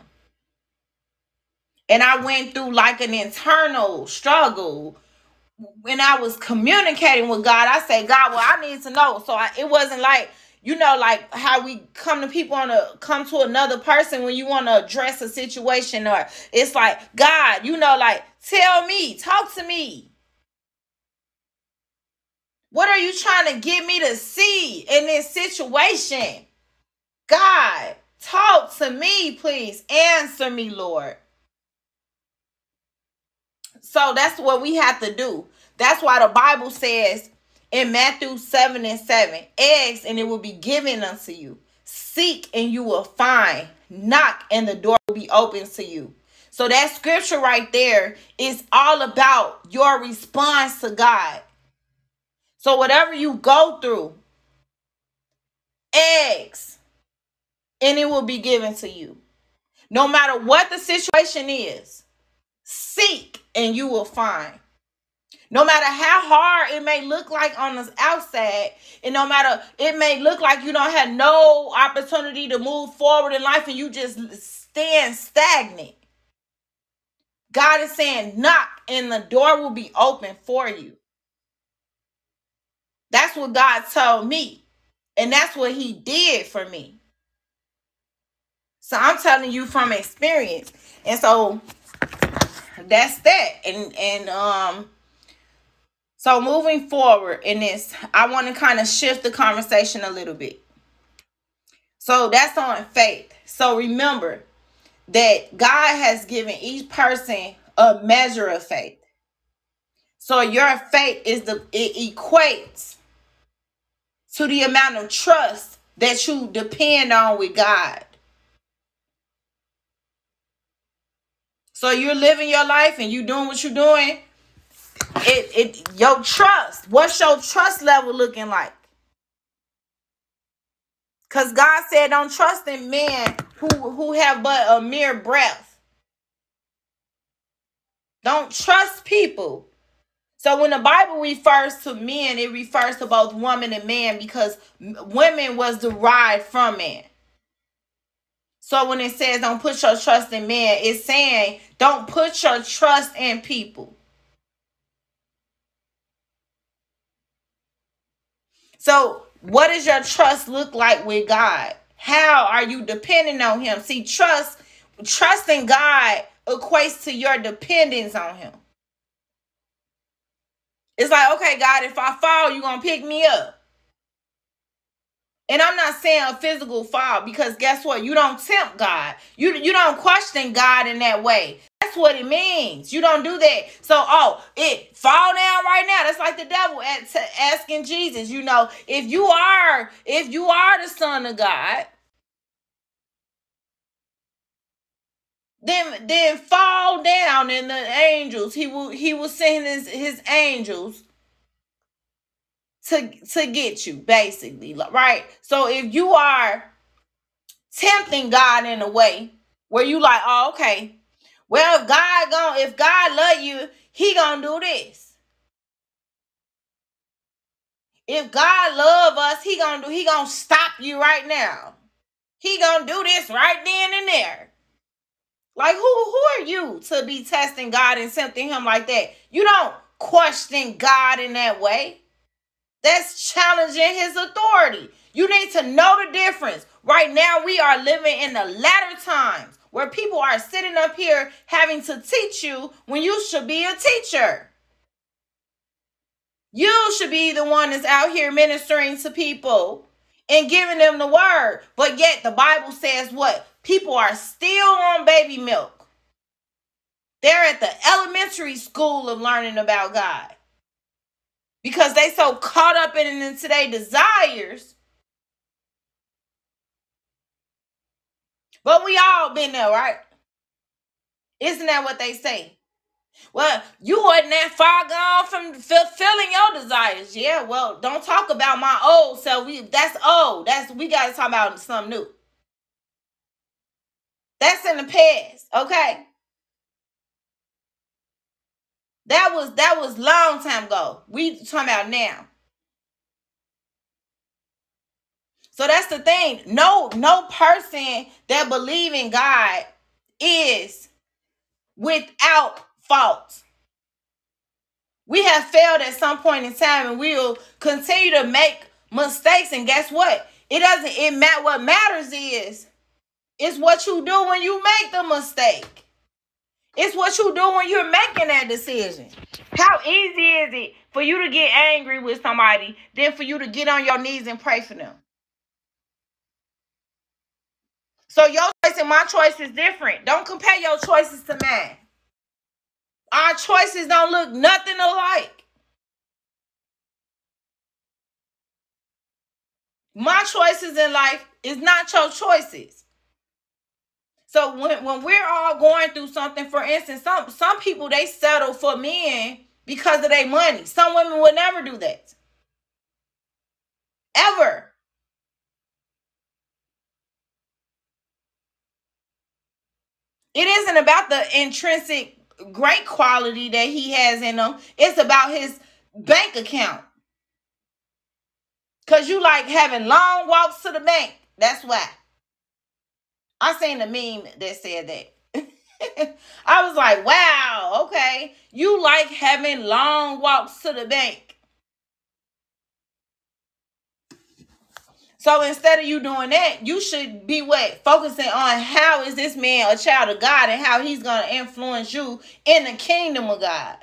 And I went through like an internal struggle when I was communicating with God. I said, God, well, I need to know. So I, it wasn't like, you know, like how we come to people on a come to another person when you want to address a situation, or it's like, God, you know, like tell me, talk to me. What are you trying to get me to see in this situation? God, talk to me, please. Answer me, Lord. So that's what we have to do. That's why the Bible says in Matthew 7 and 7 eggs, and it will be given unto you. Seek and you will find. Knock and the door will be open to you. So that scripture right there is all about your response to God. So whatever you go through, eggs, and it will be given to you. No matter what the situation is, seek and you will find. No matter how hard it may look like on the outside, and no matter it may look like you don't have no opportunity to move forward in life and you just stand stagnant. God is saying, knock and the door will be open for you. That's what God told me. And that's what he did for me. So I'm telling you from experience. And so that's that. And and um so moving forward in this, I want to kind of shift the conversation a little bit. So that's on faith. So remember that God has given each person a measure of faith. So your faith is the it equates to the amount of trust that you depend on with God. So you're living your life and you doing what you're doing. It it your trust. What's your trust level looking like? Cause God said, "Don't trust in men who who have but a mere breath." Don't trust people so when the Bible refers to men, it refers to both woman and man because women was derived from man. So when it says don't put your trust in man, it's saying don't put your trust in people. So what does your trust look like with God? How are you depending on him? See, trust trusting God equates to your dependence on him. It's like, okay, God, if I fall, you're gonna pick me up. And I'm not saying a physical fall because guess what? You don't tempt God. You you don't question God in that way. That's what it means. You don't do that. So, oh, it fall down right now. That's like the devil at, asking Jesus. You know, if you are if you are the son of God, then then fall down and the angels he will he will send his his angels to to get you basically right? So if you are tempting god in a way where you like oh okay. Well if god gonna if god love you he gonna do this. If god love us he gonna do he gonna stop you right now. He gonna do this right then and there. Like who who are you to be testing God and tempting him like that? You don't question God in that way. That's challenging his authority. You need to know the difference. Right now we are living in the latter times where people are sitting up here having to teach you when you should be a teacher. You should be the one that's out here ministering to people and giving them the word. But yet the Bible says what? People are still on baby milk. They're at the elementary school of learning about God. Because they so caught up in into their desires. But we all been there, right? Isn't that what they say? Well, you wasn't that far gone from fulfilling your desires. Yeah, well, don't talk about my old self. We that's old. That's we gotta talk about something new. That's in the past, okay? That was that was long time ago. We talking about now. So that's the thing. No, no person that believe in God is without fault. We have failed at some point in time and we will continue to make mistakes. And guess what? It doesn't it matter what matters is it's what you do when you make the mistake. It's what you do when you're making that decision. How easy is it for you to get angry with somebody than for you to get on your knees and pray for them? So your choice and my choice is different. Don't compare your choices to mine. Our choices don't look nothing alike. My choices in life is not your choices. So when, when we're all going through something, for instance, some some people they settle for men because of their money. Some women would never do that. Ever. It isn't about the intrinsic great quality that he has in him. It's about his bank account. Cause you like having long walks to the bank. That's why. I seen a meme that said that. <laughs> I was like, wow, okay. You like having long walks to the bank. So instead of you doing that, you should be what? Focusing on how is this man a child of God and how he's gonna influence you in the kingdom of God.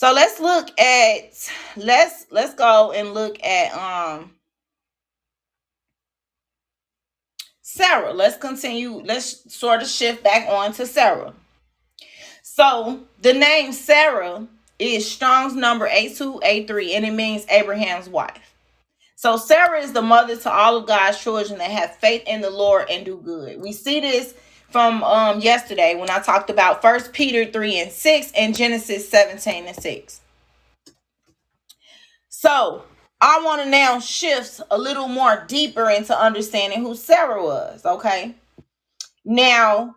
So let's look at let's let's go and look at um Sarah. Let's continue. Let's sort of shift back on to Sarah. So the name Sarah is Strong's number 8283 and it means Abraham's wife. So Sarah is the mother to all of God's children that have faith in the Lord and do good. We see this from um yesterday when I talked about First Peter 3 and 6 and Genesis 17 and 6. So I want to now shift a little more deeper into understanding who Sarah was, okay? Now,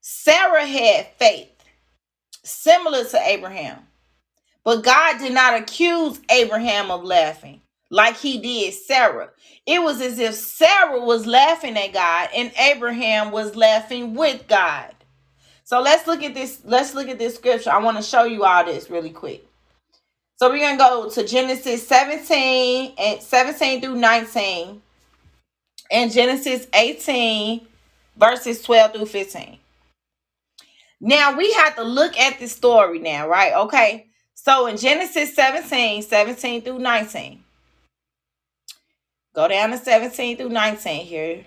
Sarah had faith similar to Abraham. But God did not accuse Abraham of laughing like he did Sarah. It was as if Sarah was laughing at God and Abraham was laughing with God. So let's look at this. Let's look at this scripture. I want to show you all this really quick. So we're gonna go to Genesis 17 and 17 through 19 and Genesis 18, verses 12 through 15. Now we have to look at the story now, right? Okay. So in Genesis 17, 17 through 19. Go down to 17 through 19 here.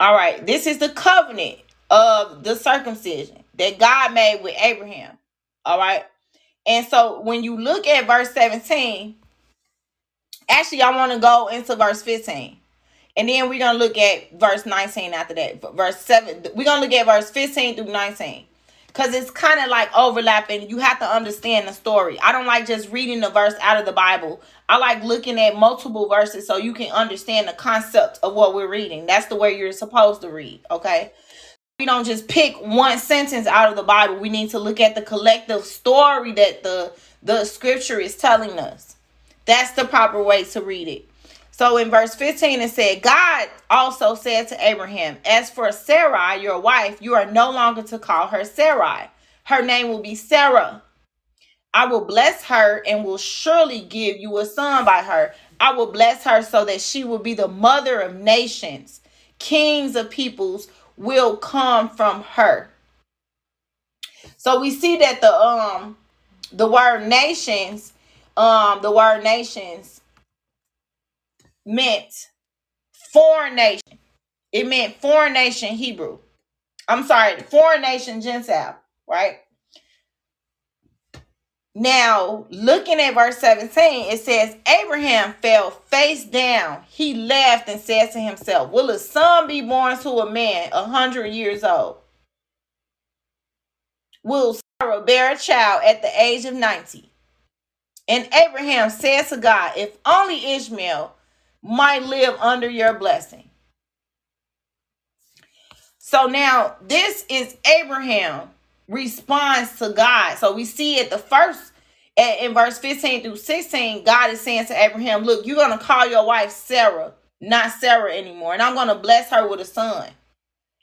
All right. This is the covenant of the circumcision that God made with Abraham. All right. And so when you look at verse 17, actually, I want to go into verse 15. And then we're going to look at verse 19 after that. Verse 7. We're going to look at verse 15 through 19. Because it's kind of like overlapping. You have to understand the story. I don't like just reading the verse out of the Bible. I like looking at multiple verses so you can understand the concept of what we're reading. That's the way you're supposed to read. Okay. We don't just pick one sentence out of the Bible. We need to look at the collective story that the the scripture is telling us. That's the proper way to read it. So in verse 15, it said, God also said to Abraham, As for Sarai, your wife, you are no longer to call her Sarai. Her name will be Sarah. I will bless her and will surely give you a son by her. I will bless her so that she will be the mother of nations. Kings of peoples will come from her. So we see that the um the word nations, um, the word nations meant foreign nation. It meant foreign nation Hebrew. I'm sorry, foreign nation Gentile, right? Now, looking at verse 17, it says, Abraham fell face down. He laughed and said to himself, Will a son be born to a man a hundred years old? Will Sarah bear a child at the age of 90? And Abraham said to God, If only Ishmael might live under your blessing. So now this is Abraham responds to God. So we see at the first in verse 15 through 16, God is saying to Abraham, Look, you're gonna call your wife Sarah, not Sarah anymore, and I'm gonna bless her with a son.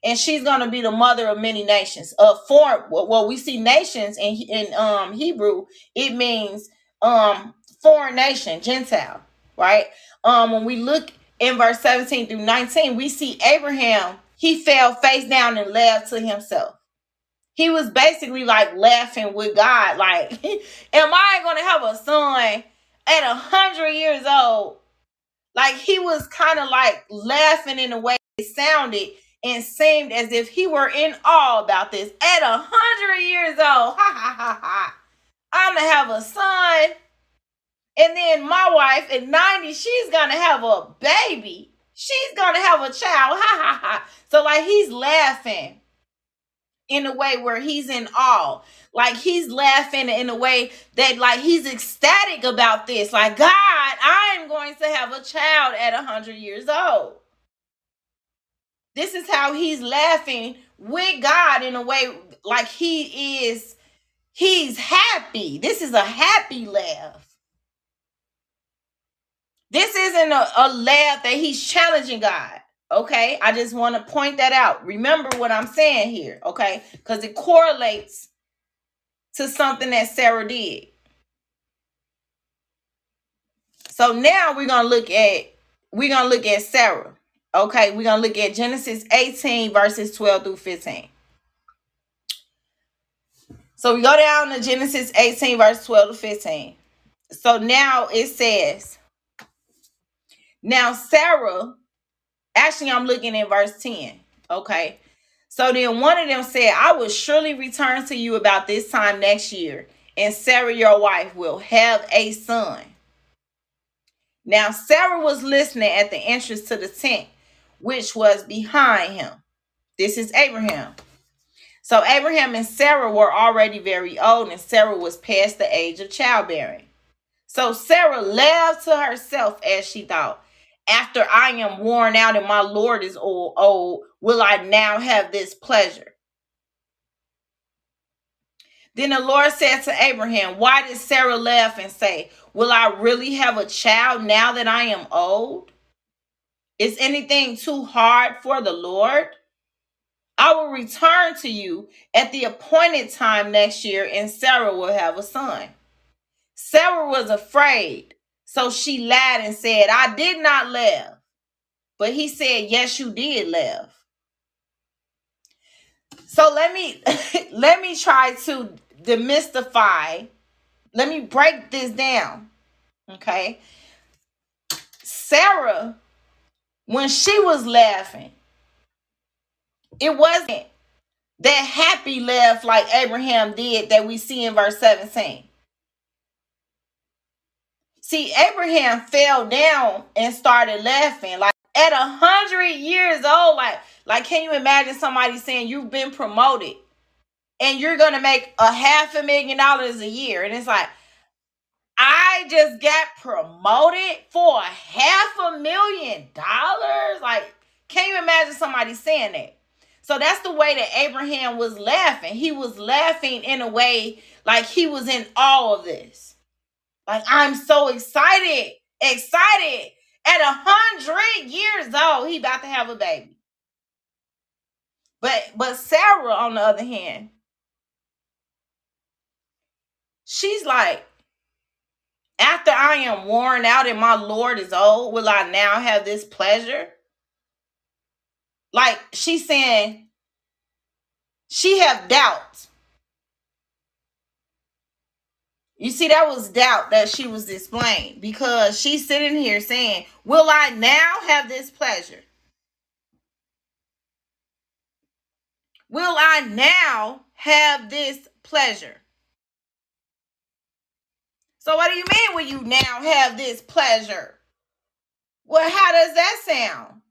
And she's gonna be the mother of many nations. Uh for well, we see nations in in um Hebrew, it means um foreign nation, Gentile, right? Um, when we look in verse 17 through 19, we see Abraham, he fell face down and laughed to himself. He was basically like laughing with God, like, <laughs> am I gonna have a son at a hundred years old? Like he was kind of like laughing in a way it sounded and seemed as if he were in awe about this. At a hundred years old, <laughs> ha ha ha ha. I'm gonna have a son and then my wife at 90, she's gonna have a baby. She's gonna have a child. Ha ha ha. So like he's laughing in a way where he's in awe. Like he's laughing in a way that like he's ecstatic about this. Like, God, I am going to have a child at 100 years old. This is how he's laughing with God in a way like he is he's happy. This is a happy laugh. This isn't a, a laugh that he's challenging God. Okay. I just want to point that out. Remember what I'm saying here. Okay. Because it correlates to something that Sarah did. So now we're gonna look at we're gonna look at Sarah. Okay, we're gonna look at Genesis 18 verses 12 through 15. So we go down to Genesis 18, verse 12 to 15. So now it says, now, Sarah, actually, I'm looking at verse 10. Okay. So then one of them said, I will surely return to you about this time next year, and Sarah, your wife, will have a son. Now, Sarah was listening at the entrance to the tent, which was behind him. This is Abraham. So, Abraham and Sarah were already very old, and Sarah was past the age of childbearing. So, Sarah laughed to herself as she thought, after I am worn out and my Lord is old, old, will I now have this pleasure? Then the Lord said to Abraham, Why did Sarah laugh and say, Will I really have a child now that I am old? Is anything too hard for the Lord? I will return to you at the appointed time next year, and Sarah will have a son. Sarah was afraid so she lied and said, I did not laugh. But he said, Yes, you did laugh. So let me <laughs> let me try to demystify. Let me break this down. Okay. Sarah, when she was laughing, it wasn't that happy laugh like Abraham did that we see in verse 17. See, Abraham fell down and started laughing. Like at a hundred years old, like, like, can you imagine somebody saying you've been promoted and you're gonna make a half a million dollars a year? And it's like, I just got promoted for half a million dollars. Like, can you imagine somebody saying that? So that's the way that Abraham was laughing. He was laughing in a way like he was in all of this. Like I'm so excited, excited. At a hundred years old, he about to have a baby. But but Sarah, on the other hand, she's like, after I am worn out and my Lord is old, will I now have this pleasure? Like she's saying, she have doubts You see, that was doubt that she was displaying because she's sitting here saying, Will I now have this pleasure? will I now have this pleasure? So, what do you mean when you now have this pleasure? Well, how does that sound?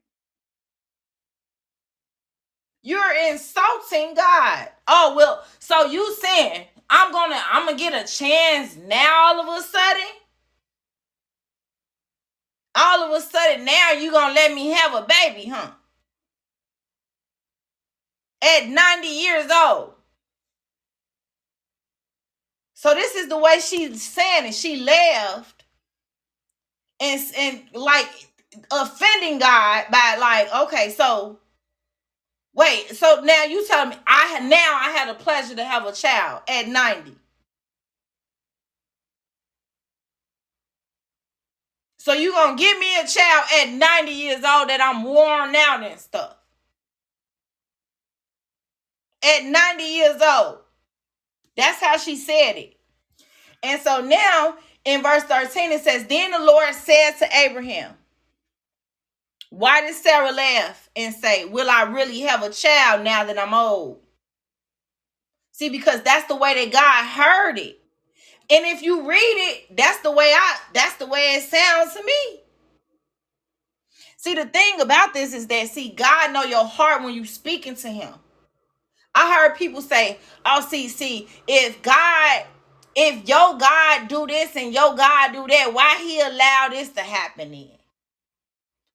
You're insulting God. Oh, well, so you saying I'm gonna I'm gonna get a chance now all of a sudden? All of a sudden now you gonna let me have a baby, huh? At 90 years old. So this is the way she's saying it. She left and and like offending God by like, okay, so wait, so now you tell me I had now I had a pleasure to have a child at 90. So you gonna give me a child at 90 years old that I'm worn out and stuff. At 90 years old. That's how she said it. And so now in verse 13 it says, Then the Lord said to Abraham, Why did Sarah laugh and say, Will I really have a child now that I'm old? See, because that's the way that God heard it. And if you read it, that's the way I that's the way it sounds to me. See, the thing about this is that see, God know your heart when you're speaking to him. I heard people say, "Oh, see, see, if God, if your God do this and your God do that, why He allow this to happen? Then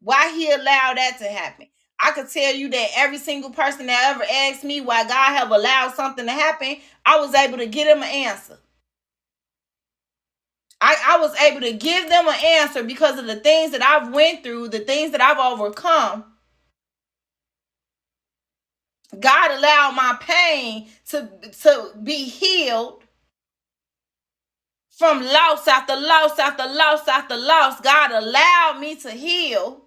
why He allowed that to happen?" I could tell you that every single person that ever asked me why God have allowed something to happen, I was able to get them an answer. I, I was able to give them an answer because of the things that I've went through, the things that I've overcome. God allowed my pain to, to be healed from loss after loss after loss after loss. God allowed me to heal.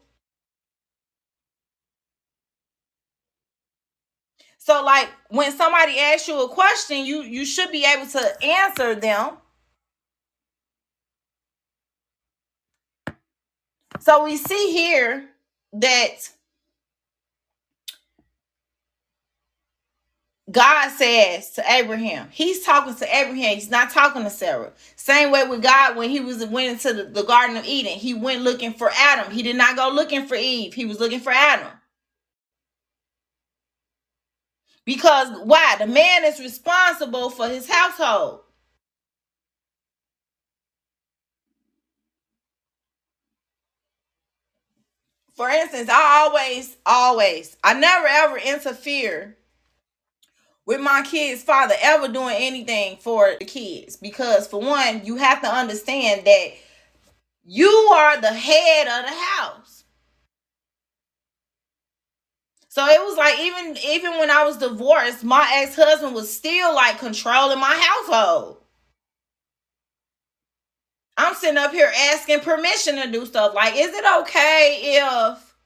So, like when somebody asks you a question, you you should be able to answer them So we see here that God says to Abraham, He's talking to Abraham, He's not talking to Sarah. Same way with God when He was went into the, the Garden of Eden, He went looking for Adam. He did not go looking for Eve, He was looking for Adam. Because why? The man is responsible for his household. For instance, I always, always, I never ever interfere with my kids' father ever doing anything for the kids. Because for one, you have to understand that you are the head of the house. So it was like even even when I was divorced, my ex-husband was still like controlling my household. I'm sitting up here asking permission to do stuff. Like, is it okay if,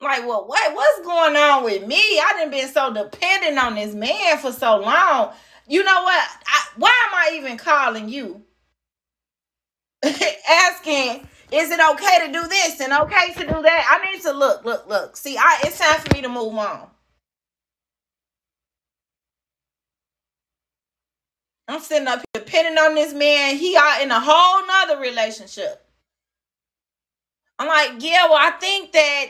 like, well, what what's going on with me? I didn't been so dependent on this man for so long. You know what? I, why am I even calling you? <laughs> asking, is it okay to do this and okay to do that? I need to look, look, look. See, I it's time for me to move on. I'm sitting up here depending on this man. He out in a whole nother relationship. I'm like, yeah, well, I think that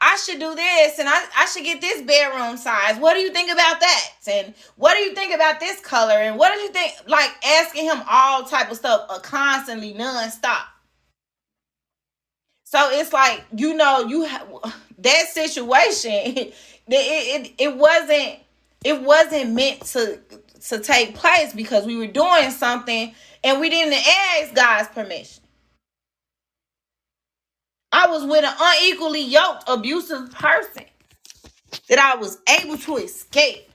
I should do this and I, I should get this bedroom size. What do you think about that? And what do you think about this color? And what do you think? Like asking him all type of stuff uh, constantly, nonstop. So it's like, you know, you have that situation, <laughs> it, it, it wasn't it wasn't meant to to take place because we were doing something and we didn't ask God's permission. I was with an unequally yoked, abusive person that I was able to escape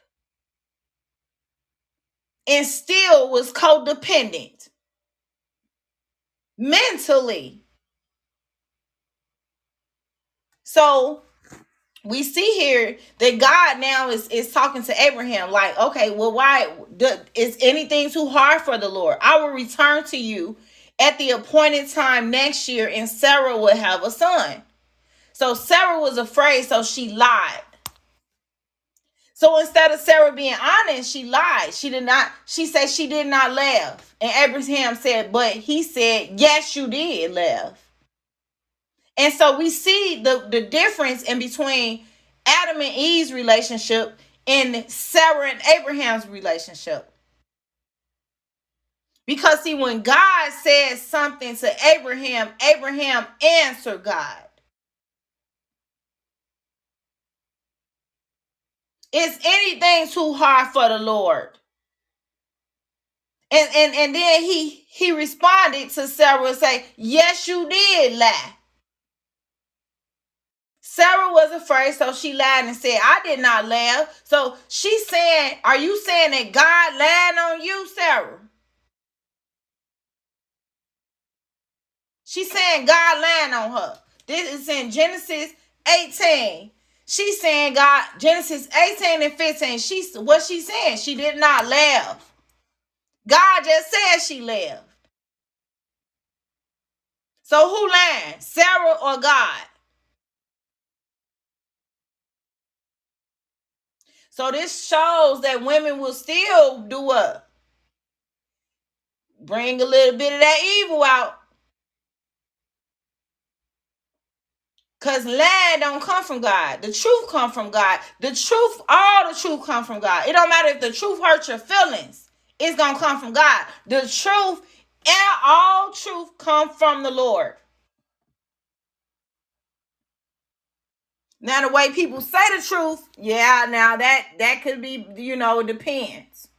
and still was codependent mentally. So we see here that God now is, is talking to Abraham, like, okay, well, why is anything too hard for the Lord? I will return to you at the appointed time next year, and Sarah will have a son. So Sarah was afraid, so she lied. So instead of Sarah being honest, she lied. She did not, she said she did not laugh. And Abraham said, but he said, yes, you did laugh. And so we see the, the difference in between Adam and Eve's relationship and Sarah and Abraham's relationship. Because see, when God says something to Abraham, Abraham answered God. Is anything too hard for the Lord? And and and then he he responded to Sarah and say, Yes, you did lie. Sarah was afraid, so she lied and said, I did not laugh. So she's saying, Are you saying that God lied on you, Sarah? She's saying God lied on her. This is in Genesis 18. She's saying God, Genesis 18 and 15. She's what she saying. She did not laugh. God just said she laughed. So who lied? Sarah or God? So this shows that women will still do what? Bring a little bit of that evil out. Cause lie don't come from God. The truth come from God. The truth, all the truth come from God. It don't matter if the truth hurts your feelings. It's gonna come from God. The truth and all truth come from the Lord. Now the way people say the truth, yeah, now that that could be, you know, it depends.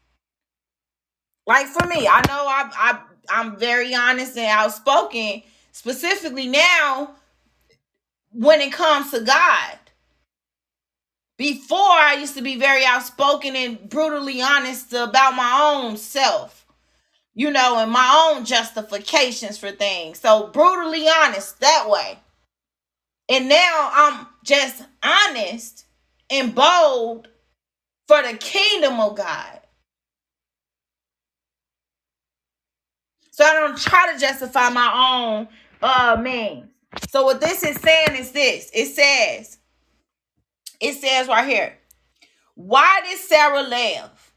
Like for me, I know I I I'm very honest and outspoken, specifically now when it comes to God. Before I used to be very outspoken and brutally honest about my own self, you know, and my own justifications for things. So brutally honest that way. And now I'm just honest and bold for the kingdom of God. So I don't try to justify my own uh means. So what this is saying is this. It says, it says right here, why did Sarah laugh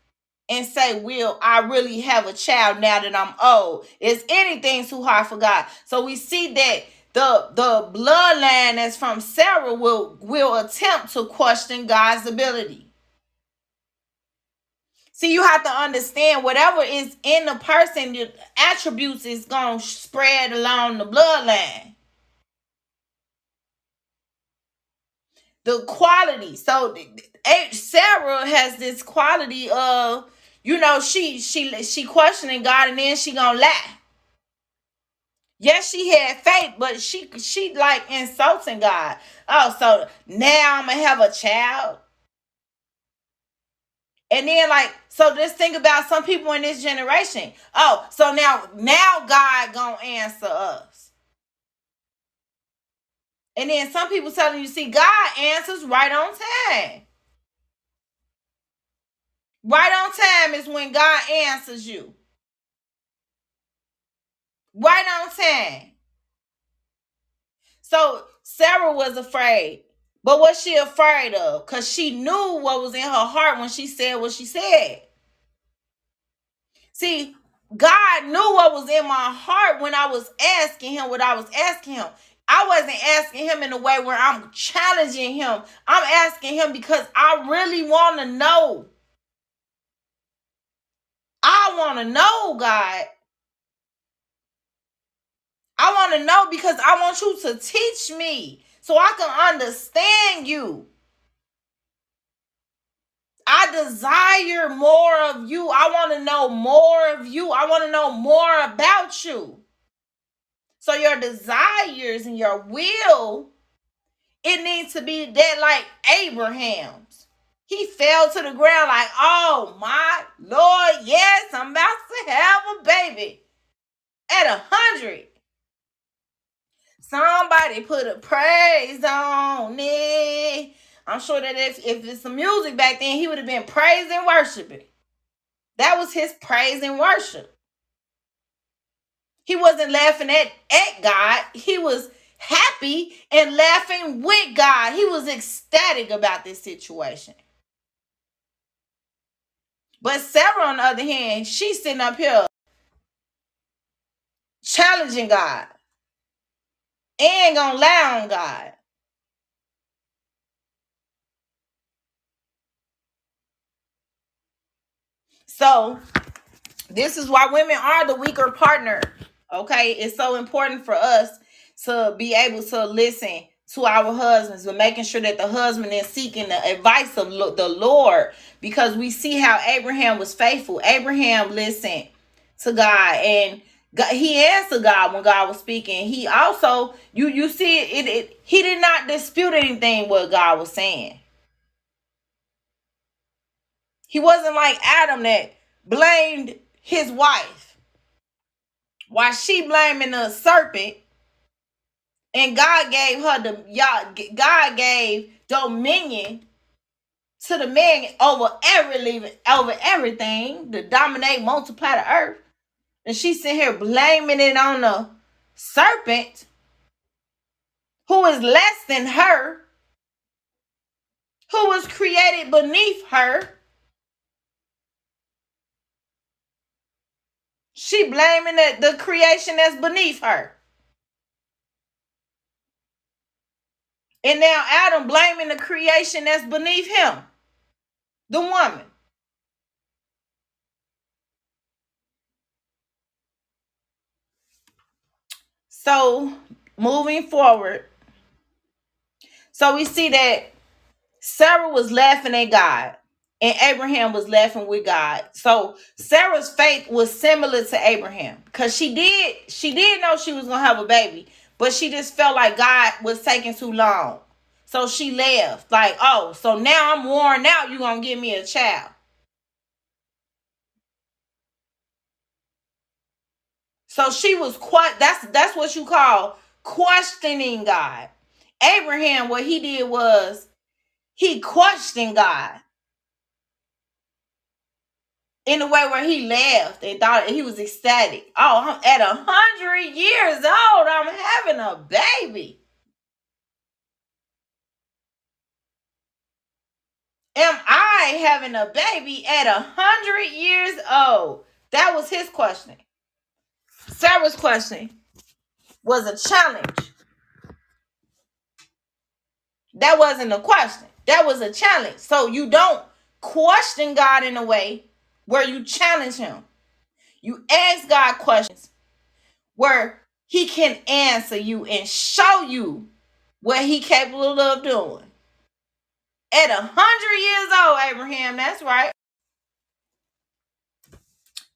and say, Will I really have a child now that I'm old? Is anything too hard for God? So we see that the the bloodline that's from Sarah will will attempt to question God's ability. See, you have to understand whatever is in the person, the attributes is gonna spread along the bloodline. The quality. So Sarah has this quality of, you know, she she she questioning God and then she gonna lie. Yes, she had faith, but she she like insulting God. Oh, so now I'm gonna have a child. And then like so just think about some people in this generation. Oh, so now now God gonna answer us. And then some people telling you, see, God answers right on time. Right on time is when God answers you. Right on time. So Sarah was afraid. But what's she afraid of? Because she knew what was in her heart when she said what she said. See, God knew what was in my heart when I was asking him what I was asking him. I wasn't asking him in a way where I'm challenging him. I'm asking him because I really want to know. I want to know, God. I want to know because I want you to teach me so I can understand you. I desire more of you. I want to know more of you. I want to know more about you. So your desires and your will, it needs to be that like Abraham's. He fell to the ground like, oh my Lord, yes, I'm about to have a baby at a hundred. Somebody put a praise on it. I'm sure that if, if it's some music back then, he would have been praising worshiping. That was his praise and worship. He wasn't laughing at, at God. He was happy and laughing with God. He was ecstatic about this situation. But Sarah, on the other hand, she's sitting up here challenging God and gonna lie on God. So this is why women are the weaker partner. Okay, it's so important for us to be able to listen to our husbands, but making sure that the husband is seeking the advice of the Lord, because we see how Abraham was faithful. Abraham listened to God, and God, he answered God when God was speaking. He also, you you see it, it. He did not dispute anything what God was saying. He wasn't like Adam that blamed his wife while she blaming the serpent and God gave her the y'all God gave dominion to the man over every living over everything to dominate multiply the earth and she sitting here blaming it on the serpent who is less than her who was created beneath her she blaming the, the creation that's beneath her And now Adam blaming the creation that's beneath him, the woman. So moving forward, so we see that Sarah was laughing at God and Abraham was laughing with God. So Sarah's faith was similar to Abraham because she did she did know she was gonna have a baby, but she just felt like God was taking too long. So she left, like, oh, so now I'm worn out, you're gonna give me a child. So she was quite that's that's what you call questioning God. Abraham, what he did was he questioned God in a way where he laughed and thought he was ecstatic. Oh, I'm at a hundred years old. I'm having a baby. Am I having a baby at a hundred years old? That was his question. Sarah's question was a challenge. That wasn't a question. That was a challenge. So you don't question God in a way where you challenge him. You ask God questions where he can answer you and show you what he capable of doing. At a hundred years old, Abraham, that's right.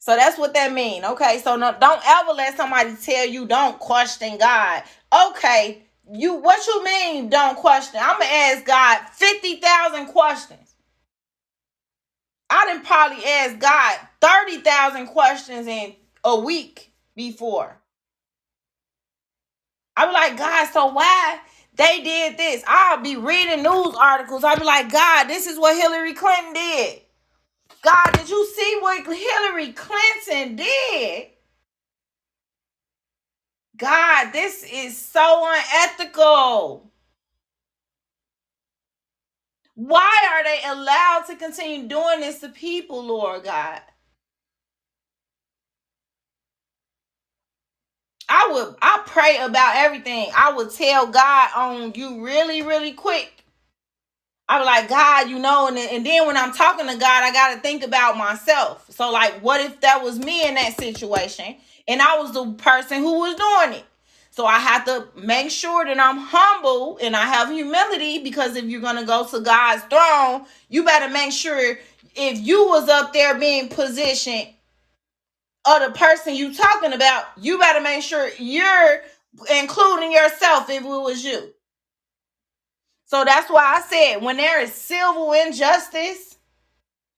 So that's what that mean. Okay, so no, don't ever let somebody tell you don't question God. Okay, you what you mean don't question? I'm gonna ask God fifty thousand questions. I didn't probably ask God thirty thousand questions in a week before. I be like, God, so why they did this? I'll be reading news articles. I'll be like, God, this is what Hillary Clinton did. God, did you see what Hillary Clinton did? God, this is so unethical. Why are they allowed to continue doing this to people, Lord God? I would I pray about everything. I would tell God on you really, really quick. I'm like, God, you know, and, and then when I'm talking to God, I got to think about myself. So, like, what if that was me in that situation and I was the person who was doing it? So, I have to make sure that I'm humble and I have humility because if you're going to go to God's throne, you better make sure if you was up there being positioned or the person you talking about, you better make sure you're including yourself if it was you. So that's why I said when there is civil injustice,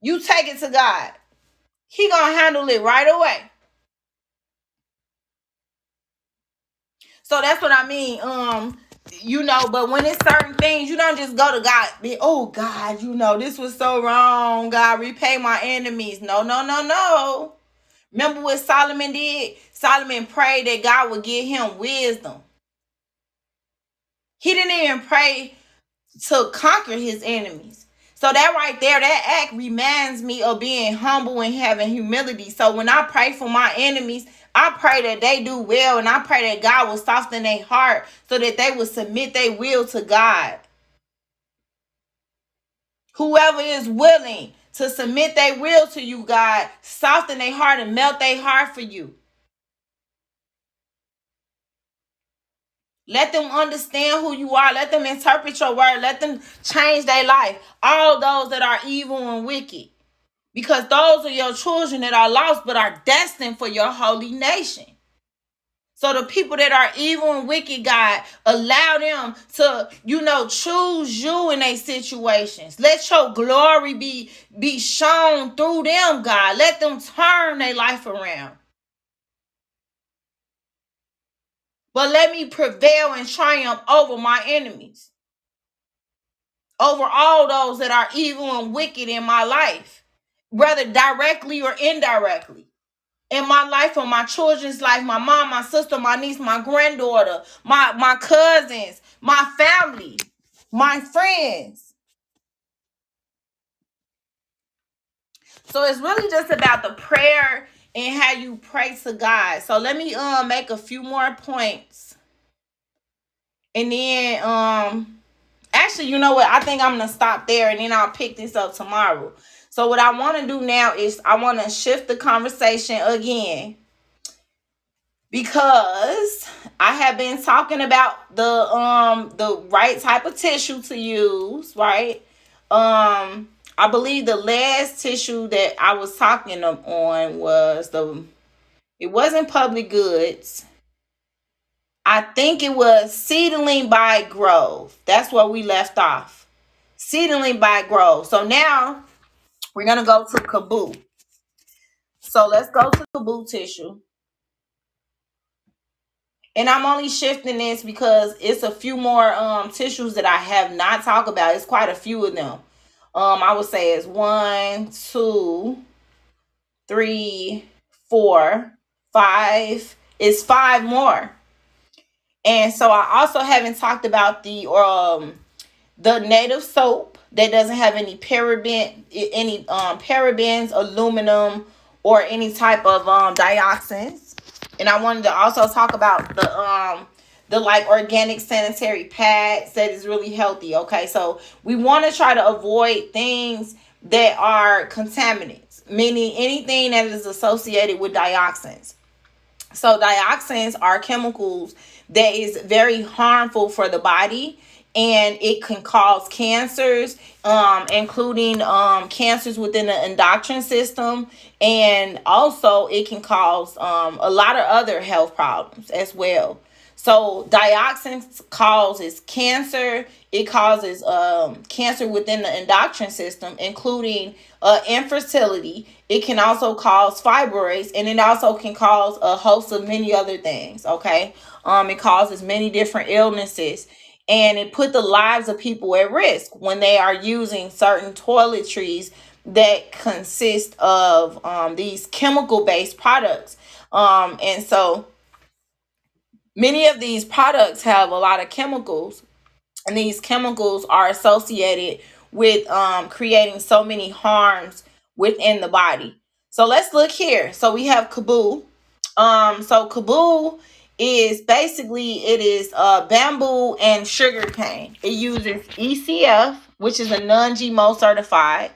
you take it to God. He gonna handle it right away. So that's what I mean. Um, you know, but when it's certain things, you don't just go to God. Be, oh God, you know this was so wrong. God, repay my enemies. No, no, no, no. Remember what Solomon did? Solomon prayed that God would give him wisdom. He didn't even pray to conquer his enemies. So that right there, that act reminds me of being humble and having humility. So when I pray for my enemies, I pray that they do well and I pray that God will soften their heart so that they will submit their will to God. Whoever is willing to submit their will to you, God, soften their heart and melt their heart for you. Let them understand who you are. Let them interpret your word. Let them change their life. All those that are evil and wicked. Because those are your children that are lost but are destined for your holy nation. So the people that are evil and wicked, God, allow them to, you know, choose you in their situations. Let your glory be be shown through them, God. Let them turn their life around. But let me prevail and triumph over my enemies, over all those that are evil and wicked in my life, whether directly or indirectly in my life or my children's life, my mom, my sister, my niece, my granddaughter, my my cousins, my family, my friends. So it's really just about the prayer and how you pray to God. So let me um make a few more points. And then um actually, you know what? I think I'm gonna stop there and then I'll pick this up tomorrow. So what I want to do now is I want to shift the conversation again because I have been talking about the um the right type of tissue to use, right? Um I believe the last tissue that I was talking on was the it wasn't public goods. I think it was Seedling by Grove. That's where we left off. Seedling by Grove. So now we're gonna go to Kaboo. So let's go to Kaboo tissue. And I'm only shifting this because it's a few more um tissues that I have not talked about. It's quite a few of them. Um, I would say it's one, two, three, four, five. It's five more. And so I also haven't talked about the um the native soap that doesn't have any paraben any um parabens, aluminum, or any type of um dioxins. And I wanted to also talk about the um the like organic sanitary pads that is really healthy. Okay, so we want to try to avoid things that are contaminants, meaning anything that is associated with dioxins. So dioxins are chemicals that is very harmful for the body and it can cause cancers um, including um, cancers within the endocrine system and also it can cause um, a lot of other health problems as well so dioxins causes cancer. It causes um, cancer within the endocrine system including uh, infertility. It can also cause fibroids and it also can cause a host of many other things okay? Um, it causes many different illnesses and it put the lives of people at risk when they are using certain toiletries that consist of um, these chemical based products. Um, and so many of these products have a lot of chemicals, and these chemicals are associated with um, creating so many harms within the body. So let's look here. So we have Kaboo. Um, so Kaboo is basically it is uh bamboo and sugar cane. It uses ECF, which is a non-GMO certified.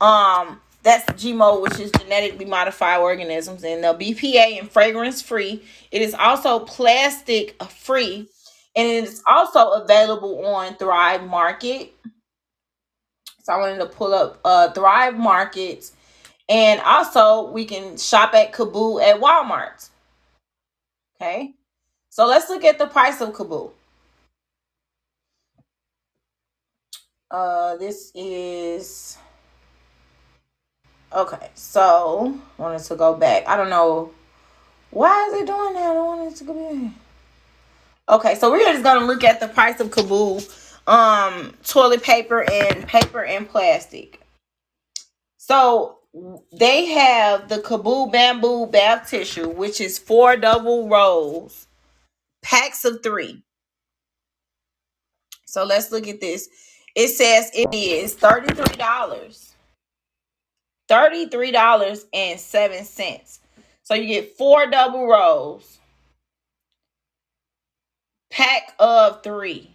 Um, that's GMO, which is genetically modified organisms, and the BPA and fragrance free. It is also plastic free, and it is also available on Thrive Market. So I wanted to pull up uh Thrive Markets, and also we can shop at Kaboo at Walmart. Okay. So let's look at the price of Kaboo. Uh, this is okay. So wanted to go back. I don't know why is it doing that. I don't want it to go back. Okay, so we're just gonna look at the price of Kaboo, um, toilet paper and paper and plastic. So they have the Kaboo bamboo bath tissue, which is four double rolls, packs of three. So let's look at this. It says it is $33. $33.07. So you get four double rolls. Pack of three.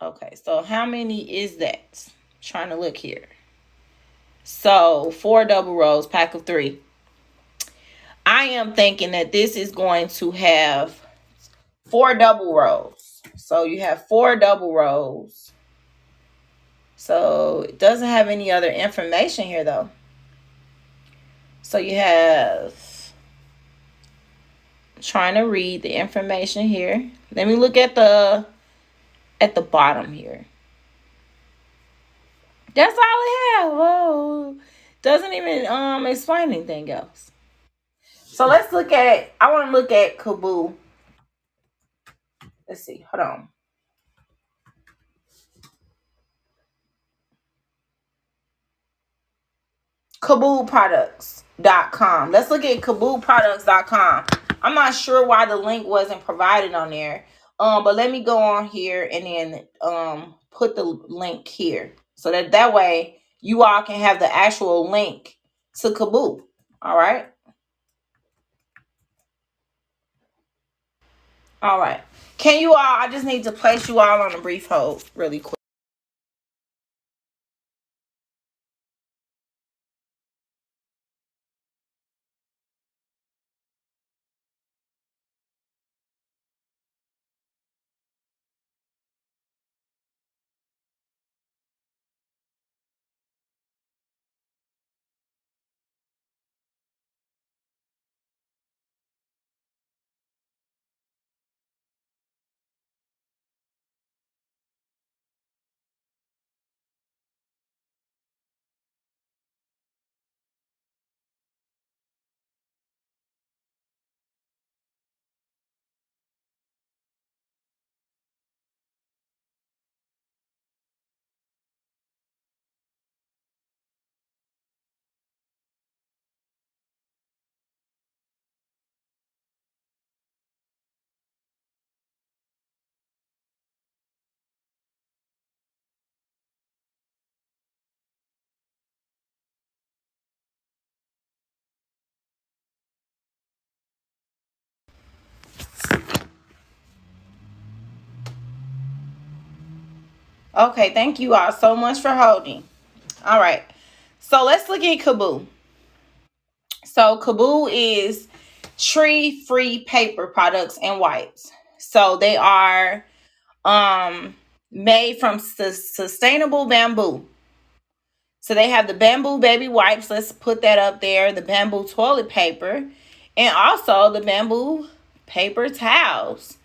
Okay, so how many is that? trying to look here. So four double rolls, pack of three. I am thinking that this is going to have four double rolls. So you have four double rolls. So it doesn't have any other information here though. So you have trying to read the information here. Let me look at the at the bottom here. That's all it have. Whoa. Doesn't even um explain anything else. So let's look at I want to look at KABOO. Let's see. Hold on. KABOOProducts.com. Let's look at KABOOProducts.com. I'm not sure why the link wasn't provided on there. Um, but let me go on here and then um put the link here so that that way you all can have the actual link to KABOO. All right. All right. Can you all? I just need to place you all on a brief hold really quick. Okay, thank you all so much for holding. All right. So let's look at KABOO. So KABOO is tree-free paper products and wipes. So they are um made from sus- sustainable bamboo. So they have the bamboo baby wipes. Let's put that up there. The bamboo toilet paper and also the bamboo paper towels.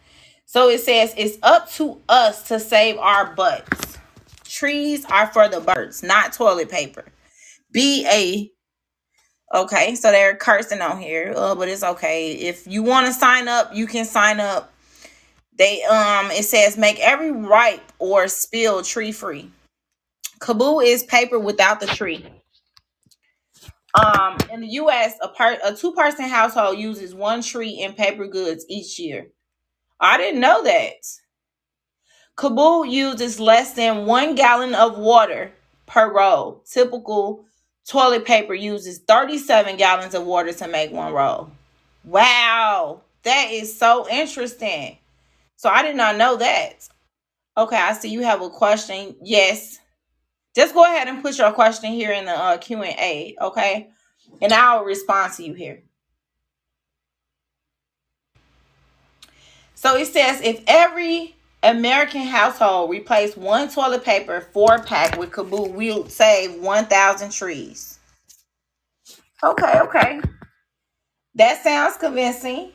So it says it's up to us to save our butts. Trees are for the birds, not toilet paper. B A. Okay, so they're cursing on here, uh, but it's okay. If you want to sign up, you can sign up. They um, it says make every ripe or spill tree free. KABOO is paper without the tree. Um, in the U.S., a part a two person household uses one tree in paper goods each year. I didn't know that. KABOO uses less than one gallon of water per roll. Typical toilet paper uses 37 gallons of water to make one roll. Wow, that is so interesting. So I did not know that. Okay, I see you have a question. Yes. Just go ahead and put your question here in the uh, Q&A, okay? And I'll respond to you here. So it says if every American household replaced one toilet paper four pack with KABOO, we'll save 1,000 trees. Okay, okay. That sounds convincing.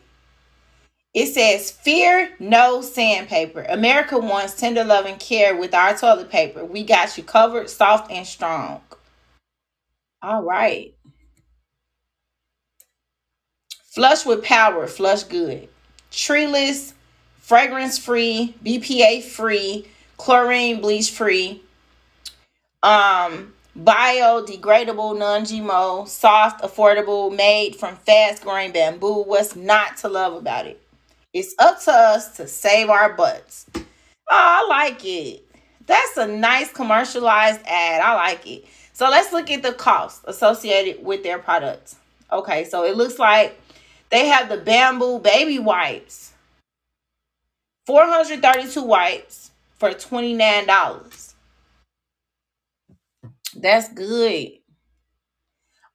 It says, Fear no sandpaper. America wants tender love and care with our toilet paper. We got you covered, soft and strong. All right. Flush with power, flush good. Treeless, fragrance free, BPA free, chlorine bleach free, um, biodegradable, non GMO, soft, affordable, made from fast growing bamboo. What's not to love about it? It's up to us to save our butts. Oh, I like it. That's a nice commercialized ad. I like it. So let's look at the cost associated with their products. Okay, so it looks like they have the bamboo baby wipes. 432 wipes for $29. That's good.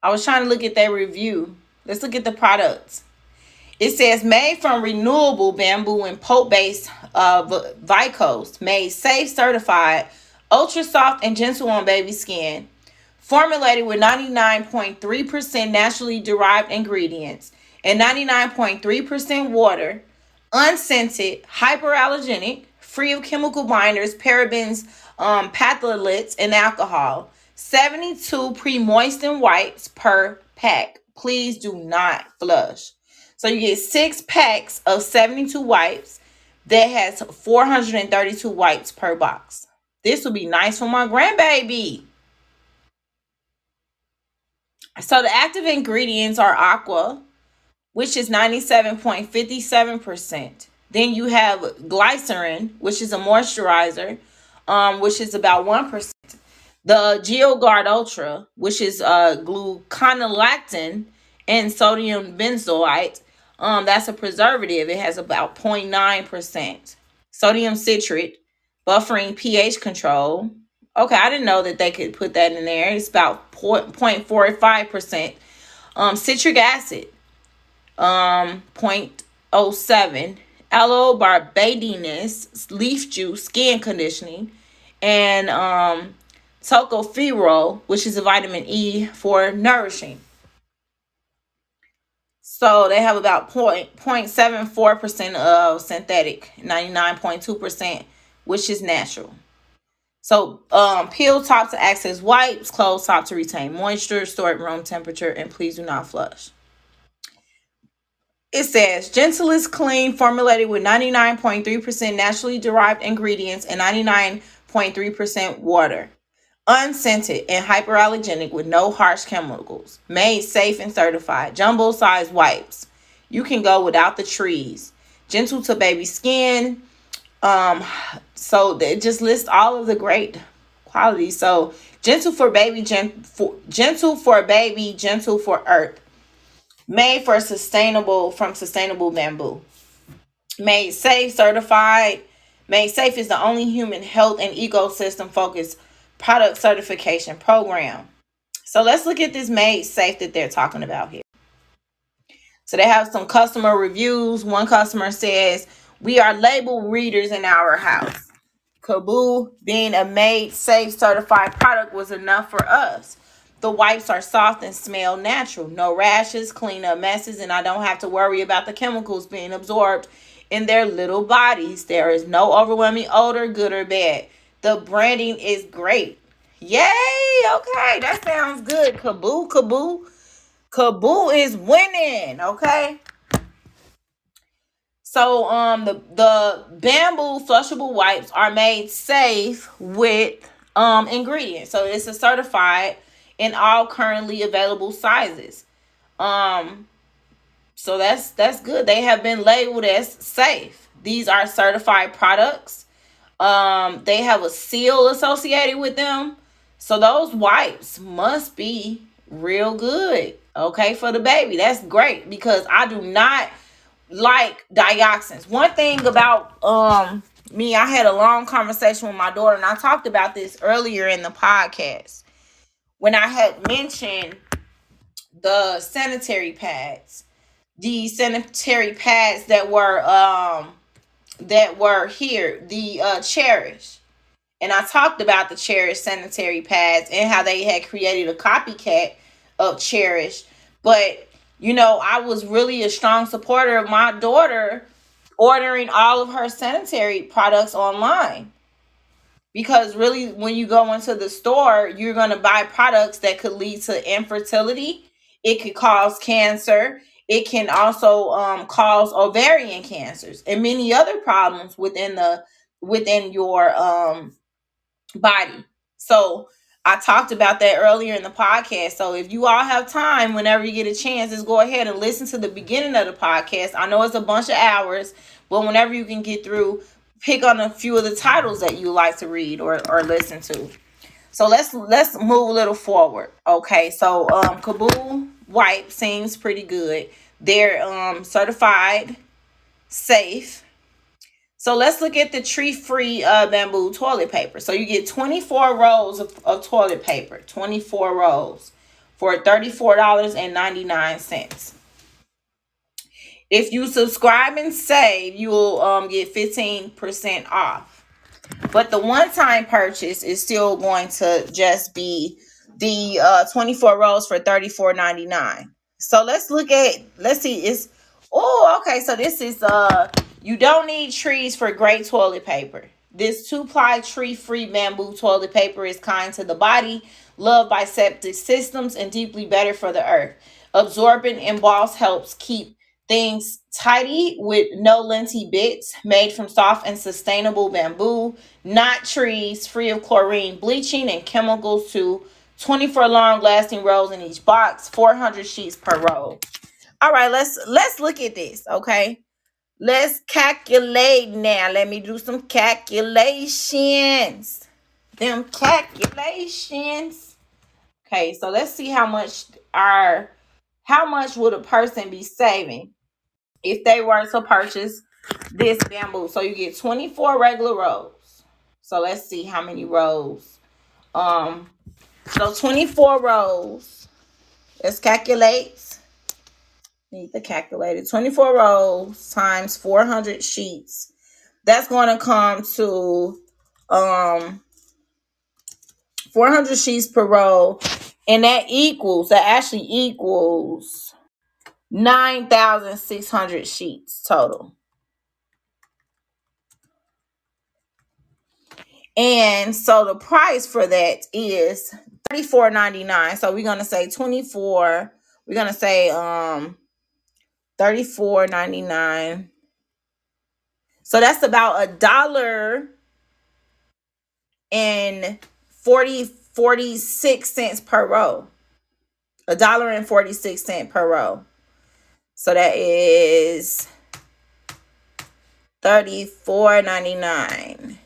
I was trying to look at their review. Let's look at the products. It says made from renewable bamboo and pulp based uh, viscose, made safe, certified, ultra soft and gentle on baby skin, formulated with 99.3% naturally derived ingredients and 99.3% water, unscented, hyperallergenic, free of chemical binders, parabens, um, and alcohol. 72 pre-moistened wipes per pack. Please do not flush. So you get six packs of 72 wipes that has 432 wipes per box. This will be nice for my grandbaby. So the active ingredients are aqua, which is 97.57%. Then you have glycerin, which is a moisturizer, um, which is about 1%. The Geogard Ultra, which is uh, gluconolactone and sodium benzoate, um, that's a preservative. It has about 0.9%. Sodium citrate, buffering pH control. Okay, I didn't know that they could put that in there. It's about 0.45%. Um, citric acid, um, 0.07. Aloe barbadensis, leaf juice, skin conditioning. And um, tocopherol, which is a vitamin E for nourishing. So they have about 0.74% of synthetic, 99.2%, which is natural. So um, peel top to access wipes, close top to retain moisture, store at room temperature, and please do not flush. It says Gentle is clean, formulated with 99.3% naturally derived ingredients and 99.3% water unscented and hyperallergenic with no harsh chemicals, made safe and certified, jumbo size wipes. You can go without the trees. Gentle to baby skin. Um, so it just lists all of the great qualities. So gentle for baby, gen- for, gentle for baby, gentle for earth. Made for sustainable from sustainable bamboo. Made safe, certified. Made safe is the only human health and ecosystem focused product certification program. So let's look at this made safe that they're talking about here. So they have some customer reviews. One customer says, We are label readers in our house. Kaboo being a made safe certified product was enough for us. The wipes are soft and smell natural. No rashes, clean up messes, and I don't have to worry about the chemicals being absorbed in their little bodies. There is no overwhelming odor, good or bad. The branding is great. Yay! Okay, that sounds good. Kaboo, kaboo. Kaboo is winning. Okay. So um the the bamboo flushable wipes are made safe with um ingredients. So it's a certified in all currently available sizes. Um so that's that's good. They have been labeled as safe. These are certified products. Um, they have a seal associated with them. So those wipes must be real good. Okay, for the baby. That's great because I do not like dioxins. One thing about um me, I had a long conversation with my daughter, and I talked about this earlier in the podcast when I had mentioned the sanitary pads, the sanitary pads that were um that were here, the uh, Cherish. And I talked about the Cherish sanitary pads and how they had created a copycat of Cherish. But, you know, I was really a strong supporter of my daughter ordering all of her sanitary products online. Because really, when you go into the store, you're going to buy products that could lead to infertility, it could cause cancer, it can also um, cause ovarian cancers and many other problems within the within your um, body. So I talked about that earlier in the podcast. So if you all have time, whenever you get a chance, just go ahead and listen to the beginning of the podcast. I know it's a bunch of hours, but whenever you can get through, pick on a few of the titles that you like to read or, or listen to. So let's let's move a little forward. Okay, so um wipe seems pretty good. They're um certified safe. So let's look at the tree-free uh, bamboo toilet paper. So you get 24 rolls of, of toilet paper, 24 rolls for $34.99. If you subscribe and save, you'll um, get 15% off. But the one-time purchase is still going to just be the uh, 24 rolls for $34.99. So let's look at, let's see, it's, oh, okay. So this is, uh, you don't need trees for great toilet paper. This two-ply tree-free bamboo toilet paper is kind to the body, loved by septic systems, and deeply better for the earth. Absorbent emboss helps keep things tidy with no linty bits, made from soft and sustainable bamboo, not trees, free of chlorine, bleaching, and chemicals to 24 long lasting rolls in each box, 400 sheets per roll. All right, let's let's look at this, okay? Let's calculate now. Let me do some calculations. Them calculations. Okay, so let's see how much our how much would a person be saving if they were to purchase this bamboo. So you get 24 regular rows. So let's see how many rows. Um so 24 rows. Let's calculate. Need the calculator. 24 rows times 400 sheets. That's going to come to um 400 sheets per row. And that equals, that actually equals 9,600 sheets total. And so the price for that is $34.99. So we're going to say 24. We're going to say um Thirty-four ninety-nine. So that's about a dollar and 40 46 cents per row. A dollar and 46 cent per row. So that is thirty-four ninety-nine.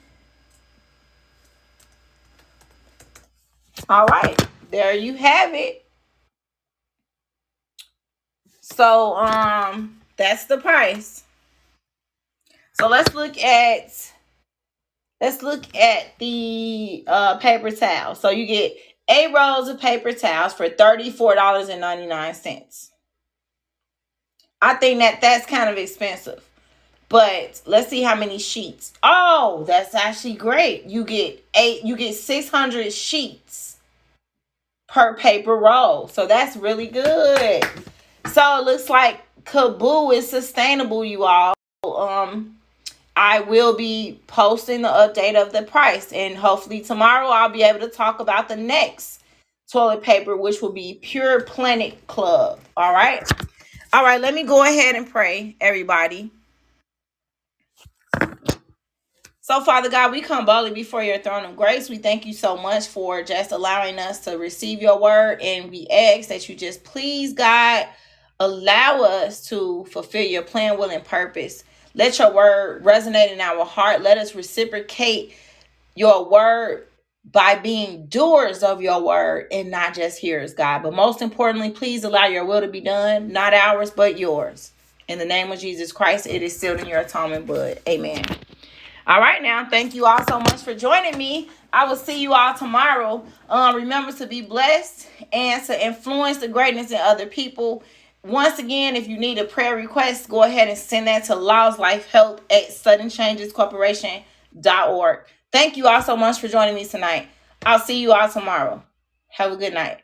All right, there you have it. So um that's the price. So let's look at let's look at the uh paper towel. So you get eight rolls of paper towels for $34.99. I think that that's kind of expensive. But let's see how many sheets. Oh, that's actually great. You get eight, you get 600 sheets per paper roll. So that's really good. So it looks like Kaboo is sustainable, you all. Um, I will be posting the update of the price, and hopefully tomorrow I'll be able to talk about the next toilet paper, which will be Pure Planet Club. All right. All right, let me go ahead and pray, everybody. So, Father God, we come boldly before your throne of grace. We thank you so much for just allowing us to receive your word. And we ask that you just please, God, allow us to fulfill your plan, will, and purpose. Let your word resonate in our heart. Let us reciprocate your word by being doers of your word and not just hearers, God. But most importantly, please allow your will to be done, not ours, but yours. In the name of Jesus Christ, it is sealed in your atonement blood. Amen. All right, now, thank you all so much for joining me. I will see you all tomorrow. Um, remember to be blessed and to influence the greatness in other people once again, if you need a prayer request, go ahead and send that to Laws Life Health at suddenchangescorporation.org. Thank you all so much for joining me tonight. I'll see you all tomorrow. Have a good night.